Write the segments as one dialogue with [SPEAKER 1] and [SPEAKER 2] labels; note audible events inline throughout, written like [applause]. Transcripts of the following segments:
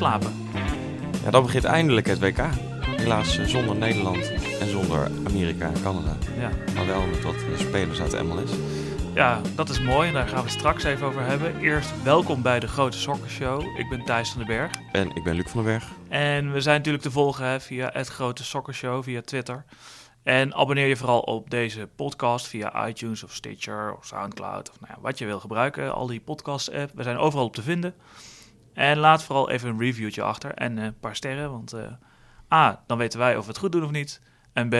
[SPEAKER 1] slapen.
[SPEAKER 2] Ja, dan begint eindelijk het WK. Helaas eh, zonder Nederland en zonder Amerika en Canada.
[SPEAKER 1] Ja.
[SPEAKER 2] Maar wel met wat spelers uit MLS.
[SPEAKER 1] ja, dat is mooi en daar gaan we straks even over hebben. Eerst welkom bij de Grote Sokkershow. Ik ben Thijs van den Berg.
[SPEAKER 2] En ik ben Luc van den Berg.
[SPEAKER 1] En we zijn natuurlijk te volgen hè, via het Grote Sokkershow, via Twitter. En abonneer je vooral op deze podcast via iTunes of Stitcher of Soundcloud. Of nou ja, wat je wil gebruiken. Al die podcast-app. We zijn overal op te vinden. En laat vooral even een reviewtje achter en eh, een paar sterren. Want eh, A, dan weten wij of we het goed doen of niet. En B,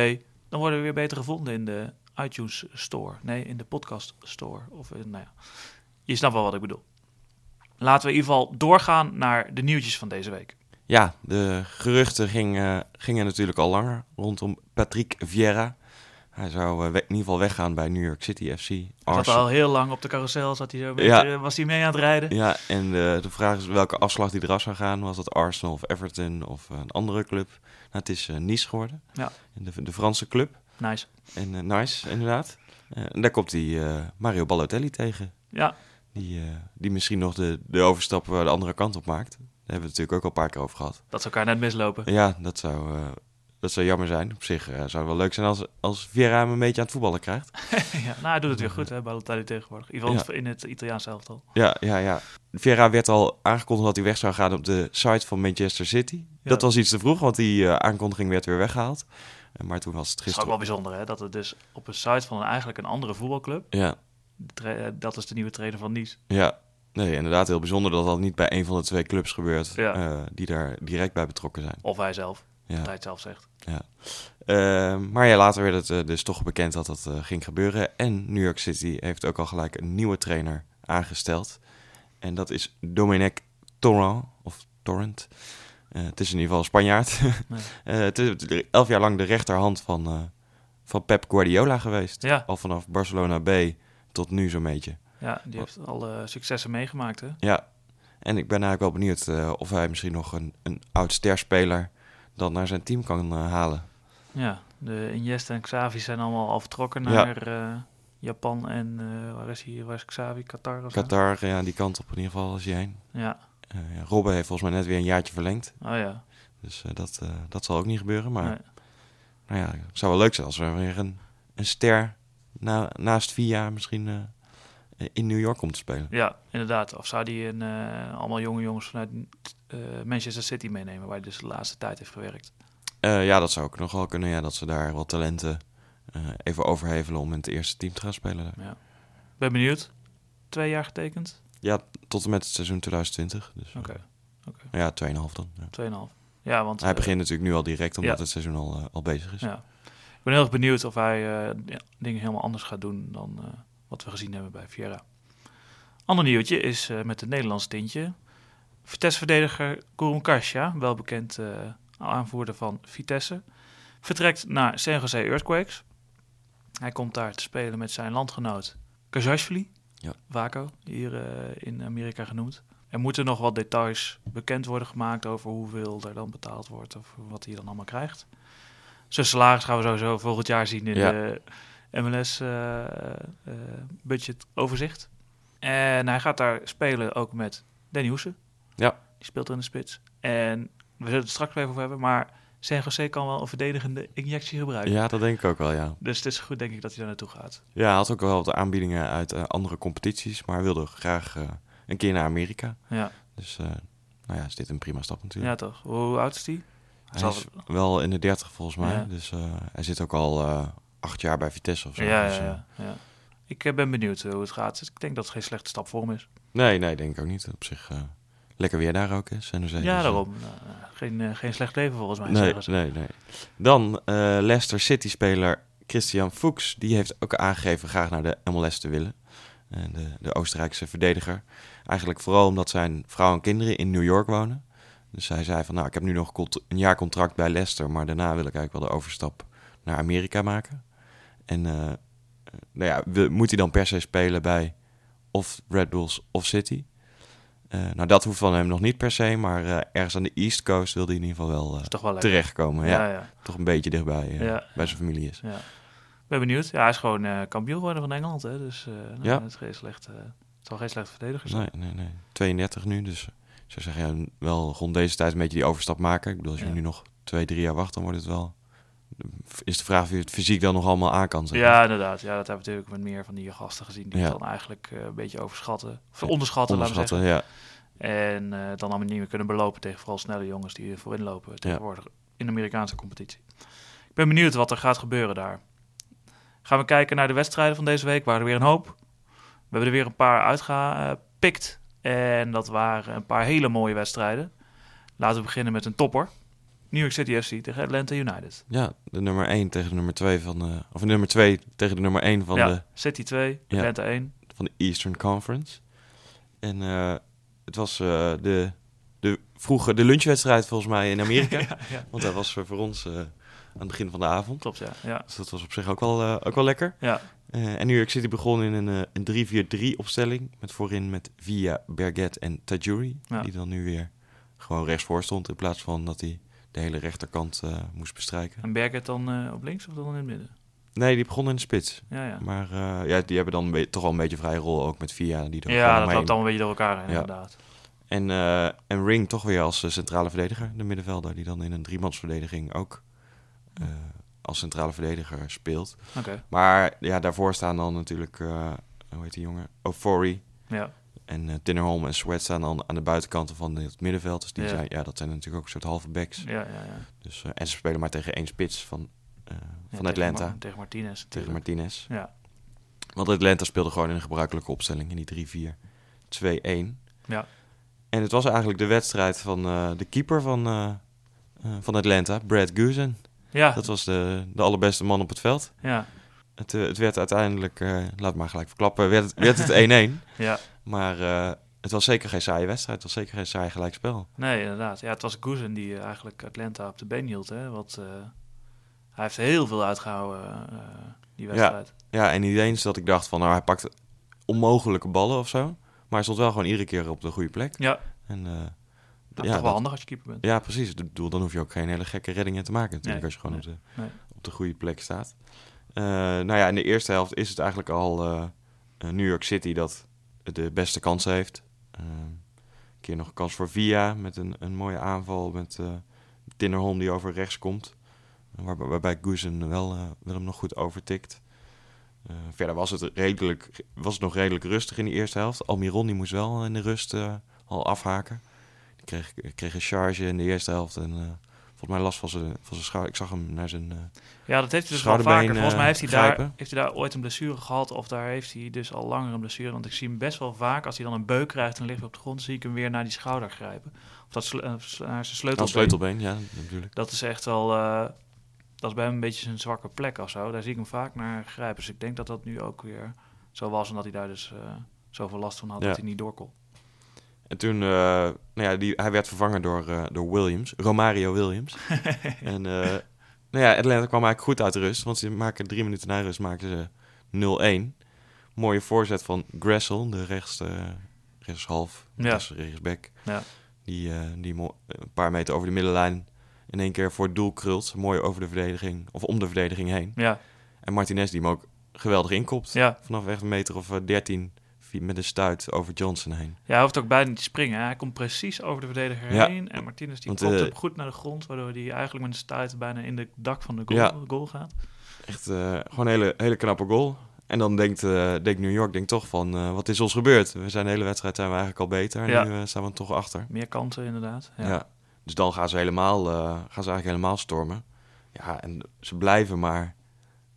[SPEAKER 1] dan worden we weer beter gevonden in de iTunes Store. Nee, in de podcast Store. Of in, nou ja, je snapt wel wat ik bedoel. Laten we in ieder geval doorgaan naar de nieuwtjes van deze week.
[SPEAKER 2] Ja, de geruchten gingen, gingen natuurlijk al langer rondom Patrick Vieira. Hij zou eh, in ieder geval weggaan bij New York City FC.
[SPEAKER 1] Hij zat al heel lang op de carousel, zat hij zo
[SPEAKER 2] Ja.
[SPEAKER 1] beetje, was hij mee aan het rijden.
[SPEAKER 2] Ja, en de, de vraag is welke afslag die eraf zou gaan. Was dat Arsenal of Everton of een andere club? Nou, het is eh, Nice geworden.
[SPEAKER 1] Ja.
[SPEAKER 2] De, de Franse club.
[SPEAKER 1] Nice.
[SPEAKER 2] En eh, nice, inderdaad. Eh, en daar komt hij eh, Mario Balotelli tegen.
[SPEAKER 1] Ja,
[SPEAKER 2] Die, eh, die misschien nog de, de overstap eh, de andere kant op maakt. Daar hebben we het natuurlijk ook al een paar keer over gehad.
[SPEAKER 1] dat zou elkaar net mislopen.
[SPEAKER 2] Ja, dat zou, eh, dat zou jammer zijn. Op zich eh, zou het wel leuk zijn als, als Vieira hem een beetje aan het voetballen krijgt. [laughs]
[SPEAKER 1] ja, nou, hij doet het weer goed, hè, Balotelli tegenwoordig. In in het Italiaans elftal.
[SPEAKER 2] Ja, ja, ja. Vieira werd al aangekondigd dat hij weg zou gaan op de site van Manchester City.
[SPEAKER 1] Ja.
[SPEAKER 2] Dat was iets te vroeg, want die eh, aankondiging werd weer weggehaald. Eh, maar toen was het
[SPEAKER 1] Het is ook
[SPEAKER 2] gisteren...
[SPEAKER 1] wel bijzonder, hè, dat het dus op een site van een, eigenlijk een andere voetbalclub,
[SPEAKER 2] Ja,
[SPEAKER 1] dat is de nieuwe trainer van Nice.
[SPEAKER 2] ja. Nee, inderdaad heel bijzonder dat dat niet bij een van de twee clubs gebeurt
[SPEAKER 1] Ja.
[SPEAKER 2] die daar direct bij betrokken zijn.
[SPEAKER 1] Of hij zelf,
[SPEAKER 2] Ja.
[SPEAKER 1] het zelf zegt.
[SPEAKER 2] Ja. Eh, maar ja, later werd het eh, dus toch bekend dat dat eh, ging gebeuren. En New York City heeft ook al gelijk een nieuwe trainer aangesteld. En dat is Dominic Torrent, of Torrent. Eh, het is in ieder geval een Spanjaard. [laughs]
[SPEAKER 1] Nee.
[SPEAKER 2] Het is elf jaar lang de rechterhand van, van Pep Guardiola geweest.
[SPEAKER 1] Ja,
[SPEAKER 2] Al vanaf Barcelona B tot nu zo'n beetje.
[SPEAKER 1] ja die heeft alle successen meegemaakt, hè.
[SPEAKER 2] Ja, en ik ben eigenlijk wel benieuwd of hij misschien nog een, een oud sterspeler dan naar zijn team kan eh, halen.
[SPEAKER 1] Ja, de Iniesta en Xavi zijn allemaal al vertrokken naar eh, Japan en eh, waar is hij? Waar is Xavi? Qatar of zo?
[SPEAKER 2] Qatar, ja, die kant op in ieder geval als je heen.
[SPEAKER 1] Ja,
[SPEAKER 2] ja, Robben heeft volgens mij net weer een jaartje verlengd.
[SPEAKER 1] oh ja.
[SPEAKER 2] Dus dat, dat zal ook niet gebeuren. Maar
[SPEAKER 1] Nee.
[SPEAKER 2] nou ja, het zou wel leuk zijn als er weer een, een ster na, naast Via misschien in New York komt te spelen.
[SPEAKER 1] Ja, inderdaad. Of zou die een, allemaal jonge jongens vanuit Manchester City meenemen, waar hij dus de laatste tijd heeft gewerkt.
[SPEAKER 2] Eh, ja, dat zou ook nog wel kunnen. Ja, dat ze daar wat talenten eh, even overhevelen om in het eerste team te gaan spelen.
[SPEAKER 1] Ja. Ben benieuwd. Twee jaar getekend?
[SPEAKER 2] Ja, tot en met het seizoen 2020. Dus,
[SPEAKER 1] Oké,
[SPEAKER 2] eh,
[SPEAKER 1] oké.
[SPEAKER 2] ja, 2,5 dan. Ja.
[SPEAKER 1] 2,5. Ja, want
[SPEAKER 2] Hij
[SPEAKER 1] eh,
[SPEAKER 2] begint natuurlijk nu al direct, omdat
[SPEAKER 1] ja.
[SPEAKER 2] het seizoen al, eh, al bezig is.
[SPEAKER 1] Ja. Ik ben heel erg benieuwd of hij eh, dingen helemaal anders gaat doen dan eh, wat we gezien hebben bij Vieira. Ander nieuwtje is eh, met het Nederlands tintje. Vitesse-verdediger Kurum Kasia, wel bekend eh, aanvoerder van Vitesse, vertrekt naar San Jose Earthquakes. Hij komt daar te spelen met zijn landgenoot Kazashvili,
[SPEAKER 2] Ja.
[SPEAKER 1] Waco, hier eh, in Amerika genoemd. Er moeten nog wat details bekend worden gemaakt over hoeveel er dan betaald wordt of wat hij dan allemaal krijgt. Zijn salaris gaan we sowieso volgend jaar zien in
[SPEAKER 2] Ja.
[SPEAKER 1] de MLS eh, eh, budget overzicht. En hij gaat daar spelen ook met Danny Hoesen.
[SPEAKER 2] Ja.
[SPEAKER 1] Die speelt er in de spits. En we zullen het straks wel even over hebben, maar San Jose kan wel een verdedigende injectie gebruiken.
[SPEAKER 2] Ja, dat denk ik ook wel, ja.
[SPEAKER 1] Dus het is goed denk ik dat hij daar naartoe gaat.
[SPEAKER 2] Ja, hij had ook wel wat aanbiedingen uit eh, andere competities, maar hij wilde graag eh, een keer naar Amerika.
[SPEAKER 1] Ja,
[SPEAKER 2] Dus uh, nou ja, is dit een prima stap natuurlijk.
[SPEAKER 1] ja toch. Hoe oud is die?
[SPEAKER 2] hij is wel in de 30 volgens mij,
[SPEAKER 1] Ja.
[SPEAKER 2] dus hij zit ook al acht jaar bij Vitesse of zo.
[SPEAKER 1] Ja,
[SPEAKER 2] dus,
[SPEAKER 1] ja, ja, ja. Ik ben benieuwd hoe het gaat. Ik denk dat het geen slechte stap voor hem is.
[SPEAKER 2] Nee, nee, denk ik ook niet. Op zich lekker weer daar ook is.
[SPEAKER 1] Ja, daarom. Uh, geen, uh, geen slecht leven volgens mij.
[SPEAKER 2] Nee, nee, nee. Dan uh, Leicester City-speler Christian Fuchs. Die heeft ook aangegeven graag naar de MLS te willen. En de, de Oostenrijkse verdediger. Eigenlijk vooral omdat zijn vrouw en kinderen in New York wonen. Dus hij zei van, nou, ik heb nu nog een jaar contract bij Leicester... maar daarna wil ik eigenlijk wel de overstap naar Amerika maken. En uh, nou ja, moet hij dan per se spelen bij of Red Bulls of City... Uh, nou, dat hoeft van hem nog niet per se, maar uh, ergens aan de East Coast wil hij in ieder geval wel, uh,
[SPEAKER 1] wel
[SPEAKER 2] terechtkomen. Ja,
[SPEAKER 1] ja, ja.
[SPEAKER 2] Toch een beetje dichtbij bij zijn familie is.
[SPEAKER 1] Ja. Ben benieuwd. Ja, hij is gewoon kampioen geworden van Engeland, hè? dus nou,
[SPEAKER 2] ja.
[SPEAKER 1] het, is geen slecht, het zal geen slecht verdediger zijn.
[SPEAKER 2] Nee, nee, nee. 32 nu, dus zou zeggen, ja, wel rond deze tijd een beetje die overstap maken. Ik bedoel, als je nu nog twee, drie jaar wacht, dan wordt het wel... Is de vraag of je het fysiek dan nog allemaal aan kan. maar.
[SPEAKER 1] Ja, inderdaad. Ja, dat hebben we natuurlijk met meer van die gasten gezien die
[SPEAKER 2] Ja.
[SPEAKER 1] het dan eigenlijk eh, een beetje overschatten. Of onderschatten, laten we
[SPEAKER 2] Onderschatten,
[SPEAKER 1] zeggen.
[SPEAKER 2] ja.
[SPEAKER 1] En eh, dan allemaal niet meer kunnen belopen tegen vooral snelle jongens die voorin lopen tegenwoordig in de Amerikaanse competitie. Ik ben benieuwd wat er gaat gebeuren daar. Gaan we kijken naar de wedstrijden van deze week. Waren er weer een hoop. We hebben er weer een paar uitgepikt. En dat waren een paar hele mooie wedstrijden. Laten we beginnen met een topper. New York City FC tegen Atlanta United.
[SPEAKER 2] Ja, de nummer 1 tegen de nummer 2 van de... Of de nummer 2 tegen de nummer 1 van,
[SPEAKER 1] ja,
[SPEAKER 2] de,
[SPEAKER 1] City 2,
[SPEAKER 2] Ja.
[SPEAKER 1] Atlanta 1.
[SPEAKER 2] van de Eastern Conference. En eh, het was eh, de, de vroege de lunchwedstrijd volgens mij in [laughs] Amerika.
[SPEAKER 1] ja,
[SPEAKER 2] Want dat was eh, voor ons eh, aan het begin van de avond.
[SPEAKER 1] klopt, ja. ja.
[SPEAKER 2] Dus dat was op zich ook wel, eh, ook wel lekker.
[SPEAKER 1] ja.
[SPEAKER 2] Eh, en New York City begon in een, eh, een 3-4-3 opstelling. Met voorin met Via, Berget en Tajuri. Die dan nu weer gewoon rechtsvoor stond. In plaats van dat hij de hele rechterkant eh, moest bestrijken.
[SPEAKER 1] En Berget dan eh, op links of dan in het midden?
[SPEAKER 2] Nee, die begon in de spits.
[SPEAKER 1] Ja, ja.
[SPEAKER 2] Maar eh, ja, die hebben dan toch wel een beetje vrije rol. Ook met Via. Die er
[SPEAKER 1] Ja, dat loopt allemaal een beetje door elkaar heen,
[SPEAKER 2] Ja.
[SPEAKER 1] inderdaad.
[SPEAKER 2] En, en Ring toch weer als centrale verdediger. De middenvelder die dan in een driemansverdediging ook als centrale verdediger speelt.
[SPEAKER 1] Oké,
[SPEAKER 2] Maar ja, daarvoor staan dan natuurlijk, hoe heet die jongen? Ofori.
[SPEAKER 1] ja.
[SPEAKER 2] En eh Tinnerholm en Sweat staan dan aan de buitenkanten van het middenveld. Dus die
[SPEAKER 1] Ja.
[SPEAKER 2] zijn, ja, dat zijn natuurlijk ook een soort halve backs.
[SPEAKER 1] Ja, ja, ja.
[SPEAKER 2] Dus, eh, en ze spelen maar tegen één spits van,
[SPEAKER 1] Ja,
[SPEAKER 2] van
[SPEAKER 1] tegen
[SPEAKER 2] Atlanta.
[SPEAKER 1] Mar- Tegen Martinez.
[SPEAKER 2] tegen. Martinez.
[SPEAKER 1] Ja,
[SPEAKER 2] Want Atlanta speelde gewoon in een gebruikelijke opstelling in die 3-4-2-1.
[SPEAKER 1] ja.
[SPEAKER 2] En het was eigenlijk de wedstrijd van de keeper van, van Atlanta, Brad Guzen.
[SPEAKER 1] Ja,
[SPEAKER 2] Dat was de, de allerbeste man op het veld.
[SPEAKER 1] ja,
[SPEAKER 2] Het, het werd uiteindelijk, laat maar gelijk verklappen, werd het, werd het [laughs] 1-1.
[SPEAKER 1] ja.
[SPEAKER 2] Maar eh, het was zeker geen saaie wedstrijd. Het was zeker geen saai gelijkspel.
[SPEAKER 1] Nee, inderdaad. Ja, het was Guzen die eh, eigenlijk Atlanta op de been hield. Hè? Want eh, hij heeft heel veel uitgehouden, eh, die wedstrijd.
[SPEAKER 2] Ja, en niet eens dat ik dacht van, nou, hij pakt onmogelijke ballen of zo. Maar hij stond wel gewoon iedere keer op de goede plek.
[SPEAKER 1] Ja,
[SPEAKER 2] En,
[SPEAKER 1] nou,
[SPEAKER 2] ja,
[SPEAKER 1] toch wel
[SPEAKER 2] dat-
[SPEAKER 1] handig als je keeper bent.
[SPEAKER 2] ja, precies. Dan hoef je ook geen hele gekke reddingen te maken natuurlijk,
[SPEAKER 1] Nee,
[SPEAKER 2] als je gewoon
[SPEAKER 1] nee,
[SPEAKER 2] op, de,
[SPEAKER 1] nee.
[SPEAKER 2] op de goede plek staat. Nou ja, in de eerste helft is het eigenlijk al New York City dat de beste kans heeft. Eh, een keer nog een kans voor Via met een, een mooie aanval met eh Tinnerholm die over rechts komt. Waar, waarbij Guzen wel, eh, wel hem nog goed overtikt. Eh, verder was het, redelijk, was het nog redelijk rustig in die eerste helft. Almiron die moest wel in de rust eh, al afhaken. Die kreeg, kreeg een charge in de eerste helft en volgens mij last van zijn, van zijn schouder. Ik zag hem naar zijn... eh,
[SPEAKER 1] Ja, dat heeft hij dus wel vaker. Volgens mij heeft hij, daar, heeft hij daar ooit een blessure gehad. Of daar heeft hij dus al langer een blessure. Want ik zie hem best wel vaak, als hij dan een beuk krijgt en ligt hij op de grond, zie ik hem weer naar die schouder grijpen. Of dat eh, naar zijn sleutelbeen.
[SPEAKER 2] Sleutelbeen, ja, natuurlijk.
[SPEAKER 1] Dat is echt wel, eh, dat is bij hem een beetje zijn zwakke plek of zo. Daar zie ik hem vaak naar grijpen. Dus ik denk dat dat nu ook weer zo was. En dat hij daar dus zoveel last van had
[SPEAKER 2] Ja.
[SPEAKER 1] dat hij niet door kon.
[SPEAKER 2] En toen, eh, nou ja, die, hij werd vervangen door, eh, door Williams, Romario Williams. [laughs] en uh, nou ja, Atlanta kwam eigenlijk goed uit de rust, want ze maken drie minuten na rust maken ze 0-1. Mooie voorzet van Gressel, de rechts, uh, rechtshalf,
[SPEAKER 1] Ja.
[SPEAKER 2] rechts, rechtsback.
[SPEAKER 1] Ja.
[SPEAKER 2] Die, uh, die een paar meter over de middenlijn in één keer voor het doel krult. Mooi over de verdediging, of om de verdediging heen.
[SPEAKER 1] Ja.
[SPEAKER 2] En Martinez die hem ook geweldig inkopt.
[SPEAKER 1] Ja.
[SPEAKER 2] Vanaf echt een meter of 13 met een stuit over Johnson heen.
[SPEAKER 1] Ja, hij hoeft ook bijna niet te springen. Hij komt precies over de verdediger
[SPEAKER 2] Ja.
[SPEAKER 1] heen. En Martinez die komt
[SPEAKER 2] eh,
[SPEAKER 1] hem goed naar de grond. Waardoor hij eigenlijk met een stuit bijna in de dak van de goal,
[SPEAKER 2] Ja.
[SPEAKER 1] goal gaat.
[SPEAKER 2] Echt uh, gewoon een hele, hele knappe goal. En dan denkt, uh, denkt New York denkt toch van, uh, wat is ons gebeurd? We zijn de hele wedstrijd zijn we eigenlijk al beter. En
[SPEAKER 1] Ja.
[SPEAKER 2] nu uh, staan we toch achter.
[SPEAKER 1] Meer kansen inderdaad. Ja.
[SPEAKER 2] Dus dan gaan ze, helemaal, uh, gaan ze eigenlijk helemaal stormen. Ja, en ze blijven maar,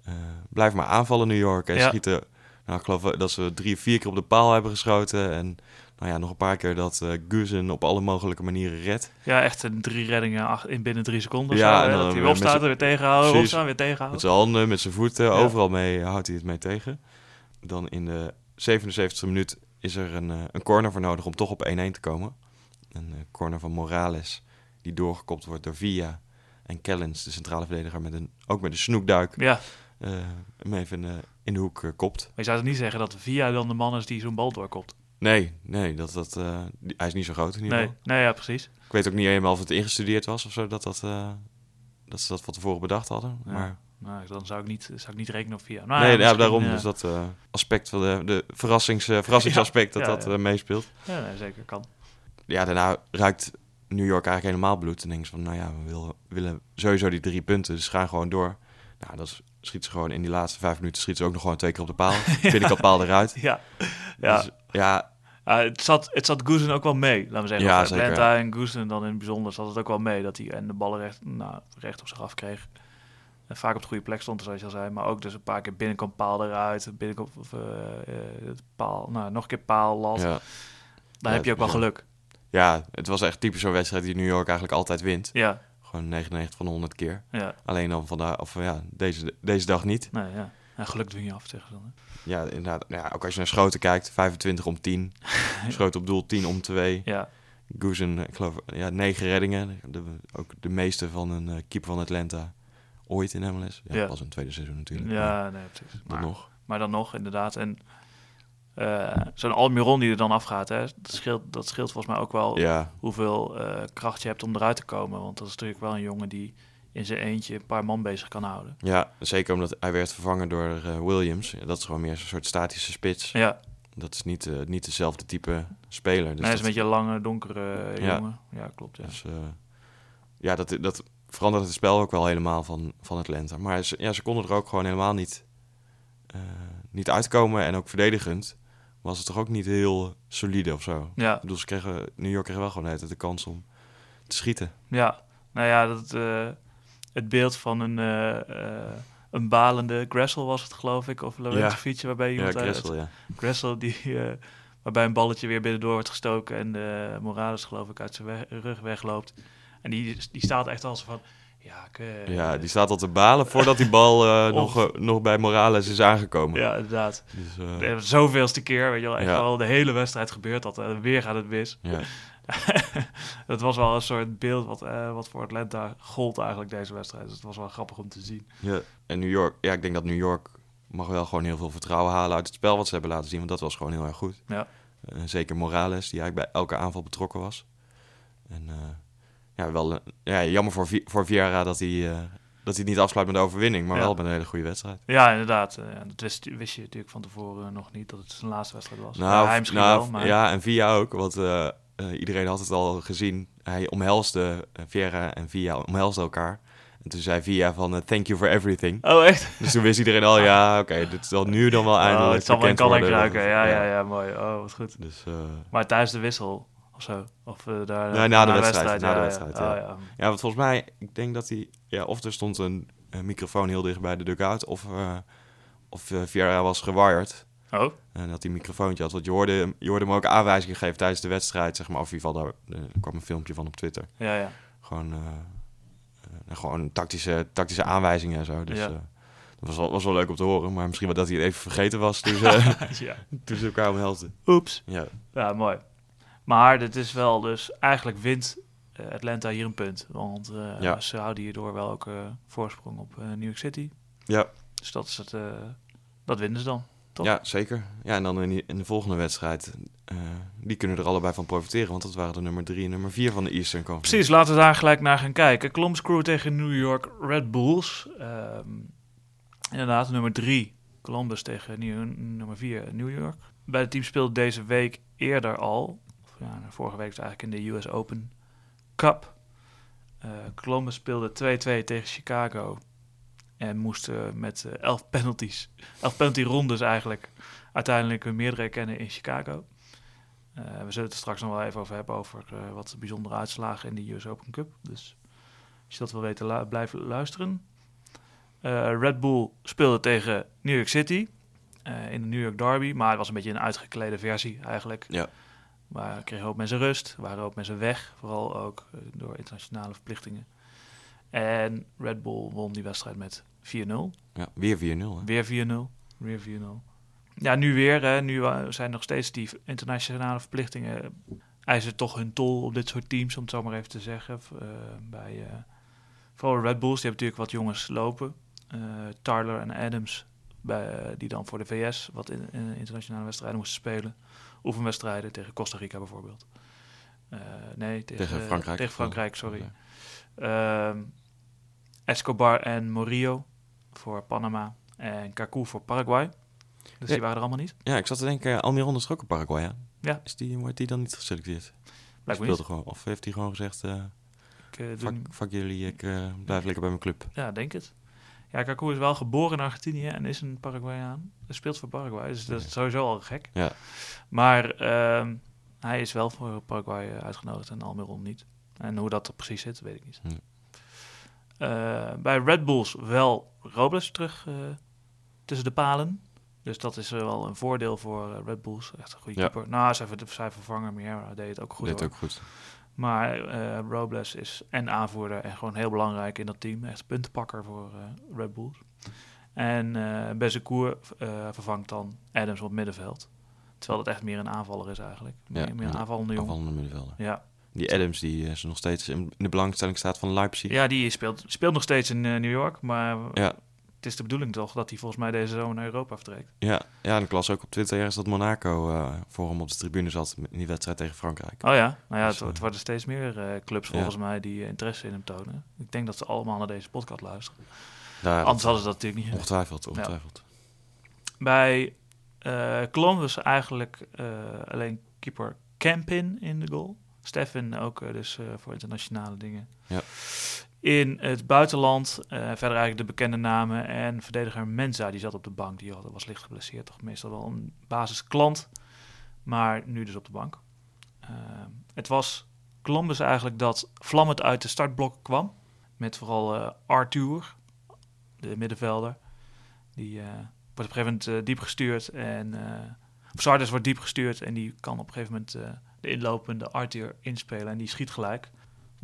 [SPEAKER 2] uh, blijven maar aanvallen New York. En
[SPEAKER 1] Ja.
[SPEAKER 2] schieten, nou ik geloof dat ze drie, vier keer op de paal hebben geschoten. En nou ja, nog een paar keer dat uh, Guzen op alle mogelijke manieren redt.
[SPEAKER 1] Ja, echt een drie reddingen in binnen drie seconden.
[SPEAKER 2] Ja,
[SPEAKER 1] zo,
[SPEAKER 2] en dan
[SPEAKER 1] dat hij
[SPEAKER 2] weer
[SPEAKER 1] weer opstaat,
[SPEAKER 2] met
[SPEAKER 1] er weer tegenhouden,
[SPEAKER 2] Precies.
[SPEAKER 1] opstaan, weer
[SPEAKER 2] Met
[SPEAKER 1] tegenhouden.
[SPEAKER 2] zijn handen, met zijn voeten,
[SPEAKER 1] Ja.
[SPEAKER 2] overal mee houdt hij het mee tegen. Dan in de 77e minuut is er een, eh, een corner voor nodig om toch op 1-1 te komen. Een eh, corner van Morales, die doorgekopt wordt door Villa. En Kellens, de centrale verdediger, met een, ook met een snoekduik,
[SPEAKER 1] Ja,
[SPEAKER 2] eh, hem even de, in de hoek eh, kopt.
[SPEAKER 1] maar je zou het niet zeggen dat Via dan de man is die zo'n bal doorkopt.
[SPEAKER 2] Nee, nee, dat, dat, eh, die- hij is niet zo groot in ieder
[SPEAKER 1] Nee,
[SPEAKER 2] geval.
[SPEAKER 1] nee, ja, precies.
[SPEAKER 2] Ik weet ook niet helemaal of het ingestudeerd was of zo, dat, dat, eh, dat ze dat van tevoren bedacht hadden.
[SPEAKER 1] Ja.
[SPEAKER 2] Maar
[SPEAKER 1] Nou, dan zou ik niet, zou ik niet rekenen op Via. Nou,
[SPEAKER 2] nee, ja, daarom.
[SPEAKER 1] eh,
[SPEAKER 2] Dus dat aspect van de, de verrassings, verrassingsaspect dat
[SPEAKER 1] Ja,
[SPEAKER 2] dat
[SPEAKER 1] ja.
[SPEAKER 2] meespeelt.
[SPEAKER 1] Ja, nee, zeker kan.
[SPEAKER 2] ja, daarna ruikt New York eigenlijk helemaal bloed. En denken ze van, nou ja, we willen, willen sowieso die drie punten, dus gaan gewoon door. Nou, dat is, schiet ze gewoon in die laatste vijf minuten, schiet ze ook nog gewoon twee keer op de paal. [laughs] Vind ik al paal eruit.
[SPEAKER 1] Ja, ja.
[SPEAKER 2] Dus, ja,
[SPEAKER 1] Ja, het, zat, het zat Goosen ook wel mee, laten we zeggen.
[SPEAKER 2] Ja, zeker.
[SPEAKER 1] Atlanta en Goosen dan in het bijzonder zat het ook wel mee. Dat hij en de ballen recht, nou, recht op zich af kreeg. En vaak op de goede plek stond, zoals je al zei. Maar ook dus een paar keer binnenkant paal eruit. Binnenkant, of, eh, eh, paal, nou, nog een keer paal, lat.
[SPEAKER 2] ja.
[SPEAKER 1] Dan
[SPEAKER 2] Ja,
[SPEAKER 1] heb je ook wel
[SPEAKER 2] ja.
[SPEAKER 1] geluk.
[SPEAKER 2] ja, het was echt typisch zo'n wedstrijd die New York eigenlijk altijd wint.
[SPEAKER 1] Ja,
[SPEAKER 2] Gewoon 99 van de 100 keer.
[SPEAKER 1] ja.
[SPEAKER 2] Alleen dan vandaag, of ja, deze, deze dag niet.
[SPEAKER 1] Nee, ja. En geluk dwing je af, zeggen ze dan. hè.
[SPEAKER 2] Ja, inderdaad. Ja, ook als je naar schoten kijkt, 25 om 10. [laughs] Schoten op doel 10 om 2.
[SPEAKER 1] Ja,
[SPEAKER 2] Goosen, ik geloof, ja, 9 reddingen. De, ook de meeste van een eh, keeper van Atlanta ooit in MLS. Ja,
[SPEAKER 1] Ja.
[SPEAKER 2] pas een tweede seizoen natuurlijk. maar
[SPEAKER 1] ja nee, precies.
[SPEAKER 2] dan
[SPEAKER 1] Maar,
[SPEAKER 2] nog.
[SPEAKER 1] maar dan nog, inderdaad. En eh, zo'n Almiron die er dan afgaat, hè, dat, scheelt, dat scheelt volgens mij ook wel
[SPEAKER 2] Ja,
[SPEAKER 1] hoeveel eh, kracht je hebt om eruit te komen. Want dat is natuurlijk wel een jongen die in zijn eentje een paar man bezig kan houden.
[SPEAKER 2] ja, zeker omdat hij werd vervangen door eh, Williams. Dat is gewoon meer een soort statische spits.
[SPEAKER 1] Ja,
[SPEAKER 2] Dat is niet, niet dezelfde type speler. Dus
[SPEAKER 1] hij is
[SPEAKER 2] dat,
[SPEAKER 1] een beetje een lange, donkere
[SPEAKER 2] Ja.
[SPEAKER 1] jongen. Ja, klopt. Ja.
[SPEAKER 2] Dus, ja, dat, dat verandert het spel ook wel helemaal van, van Atlanta. Maar ze, ja, ze konden er ook gewoon helemaal niet, niet uitkomen. En ook verdedigend was het toch ook niet heel solide of zo.
[SPEAKER 1] ja,
[SPEAKER 2] Ik bedoel, ze kregen, New York kreeg wel gewoon de kans om te schieten.
[SPEAKER 1] ja. Nou ja, dat, eh, het beeld van een, eh, eh, een balende Gressel was het, geloof ik. Of waarbij
[SPEAKER 2] Ja,
[SPEAKER 1] iemand uit-
[SPEAKER 2] Gressel, ja.
[SPEAKER 1] Gressel die, eh, waarbij een balletje weer binnendoor wordt gestoken en de Morales geloof ik uit zijn weg- rug wegloopt. En die, die staat echt als van, ja, eh,
[SPEAKER 2] Ja, die staat al te balen voordat die bal eh, [laughs] nog, eh, nog bij Morales is aangekomen.
[SPEAKER 1] ja, inderdaad.
[SPEAKER 2] Dus,
[SPEAKER 1] De zoveelste keer, weet je wel, echt
[SPEAKER 2] Ja.
[SPEAKER 1] wel de hele wedstrijd gebeurt dat. En weer gaat het mis.
[SPEAKER 2] ja. [laughs]
[SPEAKER 1] dat was wel een soort beeld wat, wat voor Atlanta gold eigenlijk deze wedstrijd. Dus het was wel grappig om te zien.
[SPEAKER 2] Ja. En New York, ja, ik denk dat New York mag wel gewoon heel veel vertrouwen halen uit het spel wat ze hebben laten zien. Want dat was gewoon heel erg goed.
[SPEAKER 1] Ja.
[SPEAKER 2] Zeker Morales, die eigenlijk bij elke aanval betrokken was. En ja, wel eh, ja, jammer voor, voor Vieira dat hij, eh, dat hij niet afsluit met de overwinning. Maar
[SPEAKER 1] Ja.
[SPEAKER 2] wel met een hele goede wedstrijd.
[SPEAKER 1] Ja, inderdaad. Eh, dat wist, wist je natuurlijk van tevoren nog niet, dat het zijn laatste wedstrijd was.
[SPEAKER 2] Nou,
[SPEAKER 1] Ja, hij misschien
[SPEAKER 2] nou,
[SPEAKER 1] wel, maar...
[SPEAKER 2] Ja, en Via ook. Want iedereen had het al gezien. Hij omhelsde, uh, Vieira en Via omhelsden elkaar. En toen zei Via van, thank you for everything.
[SPEAKER 1] Oh, echt?
[SPEAKER 2] Dus toen wist iedereen al, ja, [laughs] oké, dit zal nu dan wel eindelijk
[SPEAKER 1] Oh, het zal wel in
[SPEAKER 2] bekend
[SPEAKER 1] kan en
[SPEAKER 2] worden.
[SPEAKER 1] kruiken. Ja, ja, ja, mooi. Oh, wat goed.
[SPEAKER 2] Dus
[SPEAKER 1] Maar tijdens de wissel zo? Of eh, daar,
[SPEAKER 2] Nee, na de wedstrijd, na de wedstrijd,
[SPEAKER 1] Ja.
[SPEAKER 2] ja.
[SPEAKER 1] Oh, ja.
[SPEAKER 2] ja, want volgens mij, ik denk dat hij, ja, of er stond een, een microfoon heel dicht bij de dugout, of, eh of Vieira was gewired.
[SPEAKER 1] Oh,
[SPEAKER 2] En dat hij een microfoontje had. Want je hoorde, je hoorde hem ook aanwijzingen geven tijdens de wedstrijd, zeg maar. Of in ieder geval, daar er kwam een filmpje van op Twitter.
[SPEAKER 1] ja, ja.
[SPEAKER 2] Gewoon, eh, gewoon tactische, tactische aanwijzingen en zo. Dus
[SPEAKER 1] Ja.
[SPEAKER 2] dat was wel, was wel leuk om te horen. Maar misschien wel dat hij het even vergeten was toen [laughs] ze,
[SPEAKER 1] ja.
[SPEAKER 2] toen ze elkaar omhelsten.
[SPEAKER 1] Oeps.
[SPEAKER 2] Ja,
[SPEAKER 1] Ja, mooi. Maar dit is wel dus... Eigenlijk wint eh, Atlanta hier een punt. Want eh,
[SPEAKER 2] Ja.
[SPEAKER 1] ze houden hierdoor wel ook eh, voorsprong op New York City.
[SPEAKER 2] ja,
[SPEAKER 1] Dus dat is het... dat winnen ze dan. Toch?
[SPEAKER 2] ja zeker. Ja, en dan in, die- in de volgende wedstrijd, die kunnen er allebei van profiteren. Want dat waren de nummer drie en nummer vier van de Eastern Conference.
[SPEAKER 1] Precies, laten we daar gelijk naar gaan kijken. Columbus Crew tegen New York Red Bulls. Ehm, inderdaad, nummer 3 Columbus tegen New- nummer 4 New York. Bij het team speelde deze week eerder al, of ja, vorige week het eigenlijk in de US Open Cup. Eh, Columbus speelde 2-2 tegen Chicago. En moest eh, met eh, 11 [laughs] penalties, 11 penalty rondes eigenlijk, uiteindelijk meerdere kennen in Chicago. Eh, we zullen het er straks nog wel even over hebben, over eh, wat bijzondere uitslagen in de US Open Cup. Dus als je dat wil weten, lu- blijf luisteren. Eh, Red Bull speelde tegen New York City eh, in de New York Derby, maar het was een beetje een uitgeklede versie eigenlijk.
[SPEAKER 2] Ja.
[SPEAKER 1] Maar kregen ook mensen rust, waren ook mensen weg, vooral ook eh, door internationale verplichtingen. En Red Bull won die wedstrijd met 4-0.
[SPEAKER 2] Ja, weer 4-0. hè?
[SPEAKER 1] Weer 4-0. Weer 4-0. Ja, nu weer. Hè. Nu zijn nog steeds die internationale verplichtingen. eh, eisen toch hun tol op dit soort teams, om het zo maar even te zeggen. Eh, bij, vooral Red Bulls, die hebben natuurlijk wat jongens lopen. Eh Tyler en Adams, bij, die dan voor de VS wat in, in internationale wedstrijden moesten spelen. Oefenwedstrijden tegen Costa Rica bijvoorbeeld. Eh, nee, tegen,
[SPEAKER 2] Tegen Frankrijk.
[SPEAKER 1] Tegen Frankrijk, sorry. Ehm, Escobar en Morillo voor Panama. En Kaku voor Paraguay. Dus
[SPEAKER 2] Ja.
[SPEAKER 1] die waren er allemaal niet.
[SPEAKER 2] Ja, ik zat te denken, Almiron is ook een Paraguay,
[SPEAKER 1] Ja.
[SPEAKER 2] Is die, wordt die dan niet geselecteerd? Speelt
[SPEAKER 1] niet.
[SPEAKER 2] gewoon, of heeft hij gewoon gezegd, eh
[SPEAKER 1] Ik, eh,
[SPEAKER 2] fuck jullie, ik eh, blijf lekker bij mijn club.
[SPEAKER 1] Ja, denk het. Ja, Kaku is wel geboren in Argentinië en is een Paraguayaan. Hij speelt voor Paraguay, dus dat is sowieso al gek.
[SPEAKER 2] Ja.
[SPEAKER 1] Maar ehm, hij is wel voor Paraguay eh, uitgenodigd en Almiron niet. En hoe dat er precies zit, weet ik niet. Eh, bij Red Bulls wel Robles terug eh, tussen de palen. Dus dat is wel een voordeel voor Red Bulls. Echt een goede
[SPEAKER 2] Ja.
[SPEAKER 1] keeper. Nou, zijn vervanger Miera deed het ook goed.
[SPEAKER 2] Deed ook goed.
[SPEAKER 1] Maar eh, Robles is en aanvoerder en gewoon heel belangrijk in dat team. Echt puntenpakker voor eh, Red Bulls. En eh, vervangt dan Adams op het middenveld. Terwijl het echt meer een aanvaller is eigenlijk.
[SPEAKER 2] Ja,
[SPEAKER 1] meer, meer een aanvallende jongen.
[SPEAKER 2] Aanvallende middenvelder.
[SPEAKER 1] Ja.
[SPEAKER 2] Die Adams, die is nog steeds in de belangstelling staat van Leipzig.
[SPEAKER 1] ja, die speelt, speelt nog steeds in New York. Maar
[SPEAKER 2] Ja,
[SPEAKER 1] het is de bedoeling toch dat hij volgens mij deze zomer naar Europa vertrekt.
[SPEAKER 2] ja, ja, en ik las ook op Twitter ergens dat Monaco eh, voor hem op de tribune zat in die wedstrijd tegen Frankrijk.
[SPEAKER 1] Oh ja, nou ja,
[SPEAKER 2] Dus,
[SPEAKER 1] het, het
[SPEAKER 2] eh,
[SPEAKER 1] worden steeds meer eh, clubs
[SPEAKER 2] ja.
[SPEAKER 1] volgens mij die interesse in hem tonen. Ik denk dat ze allemaal naar deze podcast luisteren.
[SPEAKER 2] Daar,
[SPEAKER 1] Anders hadden ze dat natuurlijk niet.
[SPEAKER 2] Ongetwijfeld, ongetwijfeld.
[SPEAKER 1] Bij eh Columbus eigenlijk alleen keeper Campin in de goal. Stefan ook dus voor internationale dingen.
[SPEAKER 2] Ja.
[SPEAKER 1] In het buitenland eh, verder eigenlijk de bekende namen. En verdediger Mensa, die zat op de bank. Die had, was licht geblesseerd. Toch meestal wel een basisklant. Maar nu dus op de bank. Eh, het was Columbus eigenlijk dat vlammend uit de startblok kwam. Met vooral eh, Arthur, de middenvelder. Die wordt op een gegeven moment diep gestuurd. En of Sardis wordt diep gestuurd. En die kan op een gegeven moment de inlopende Arthur inspelen. En die schiet gelijk.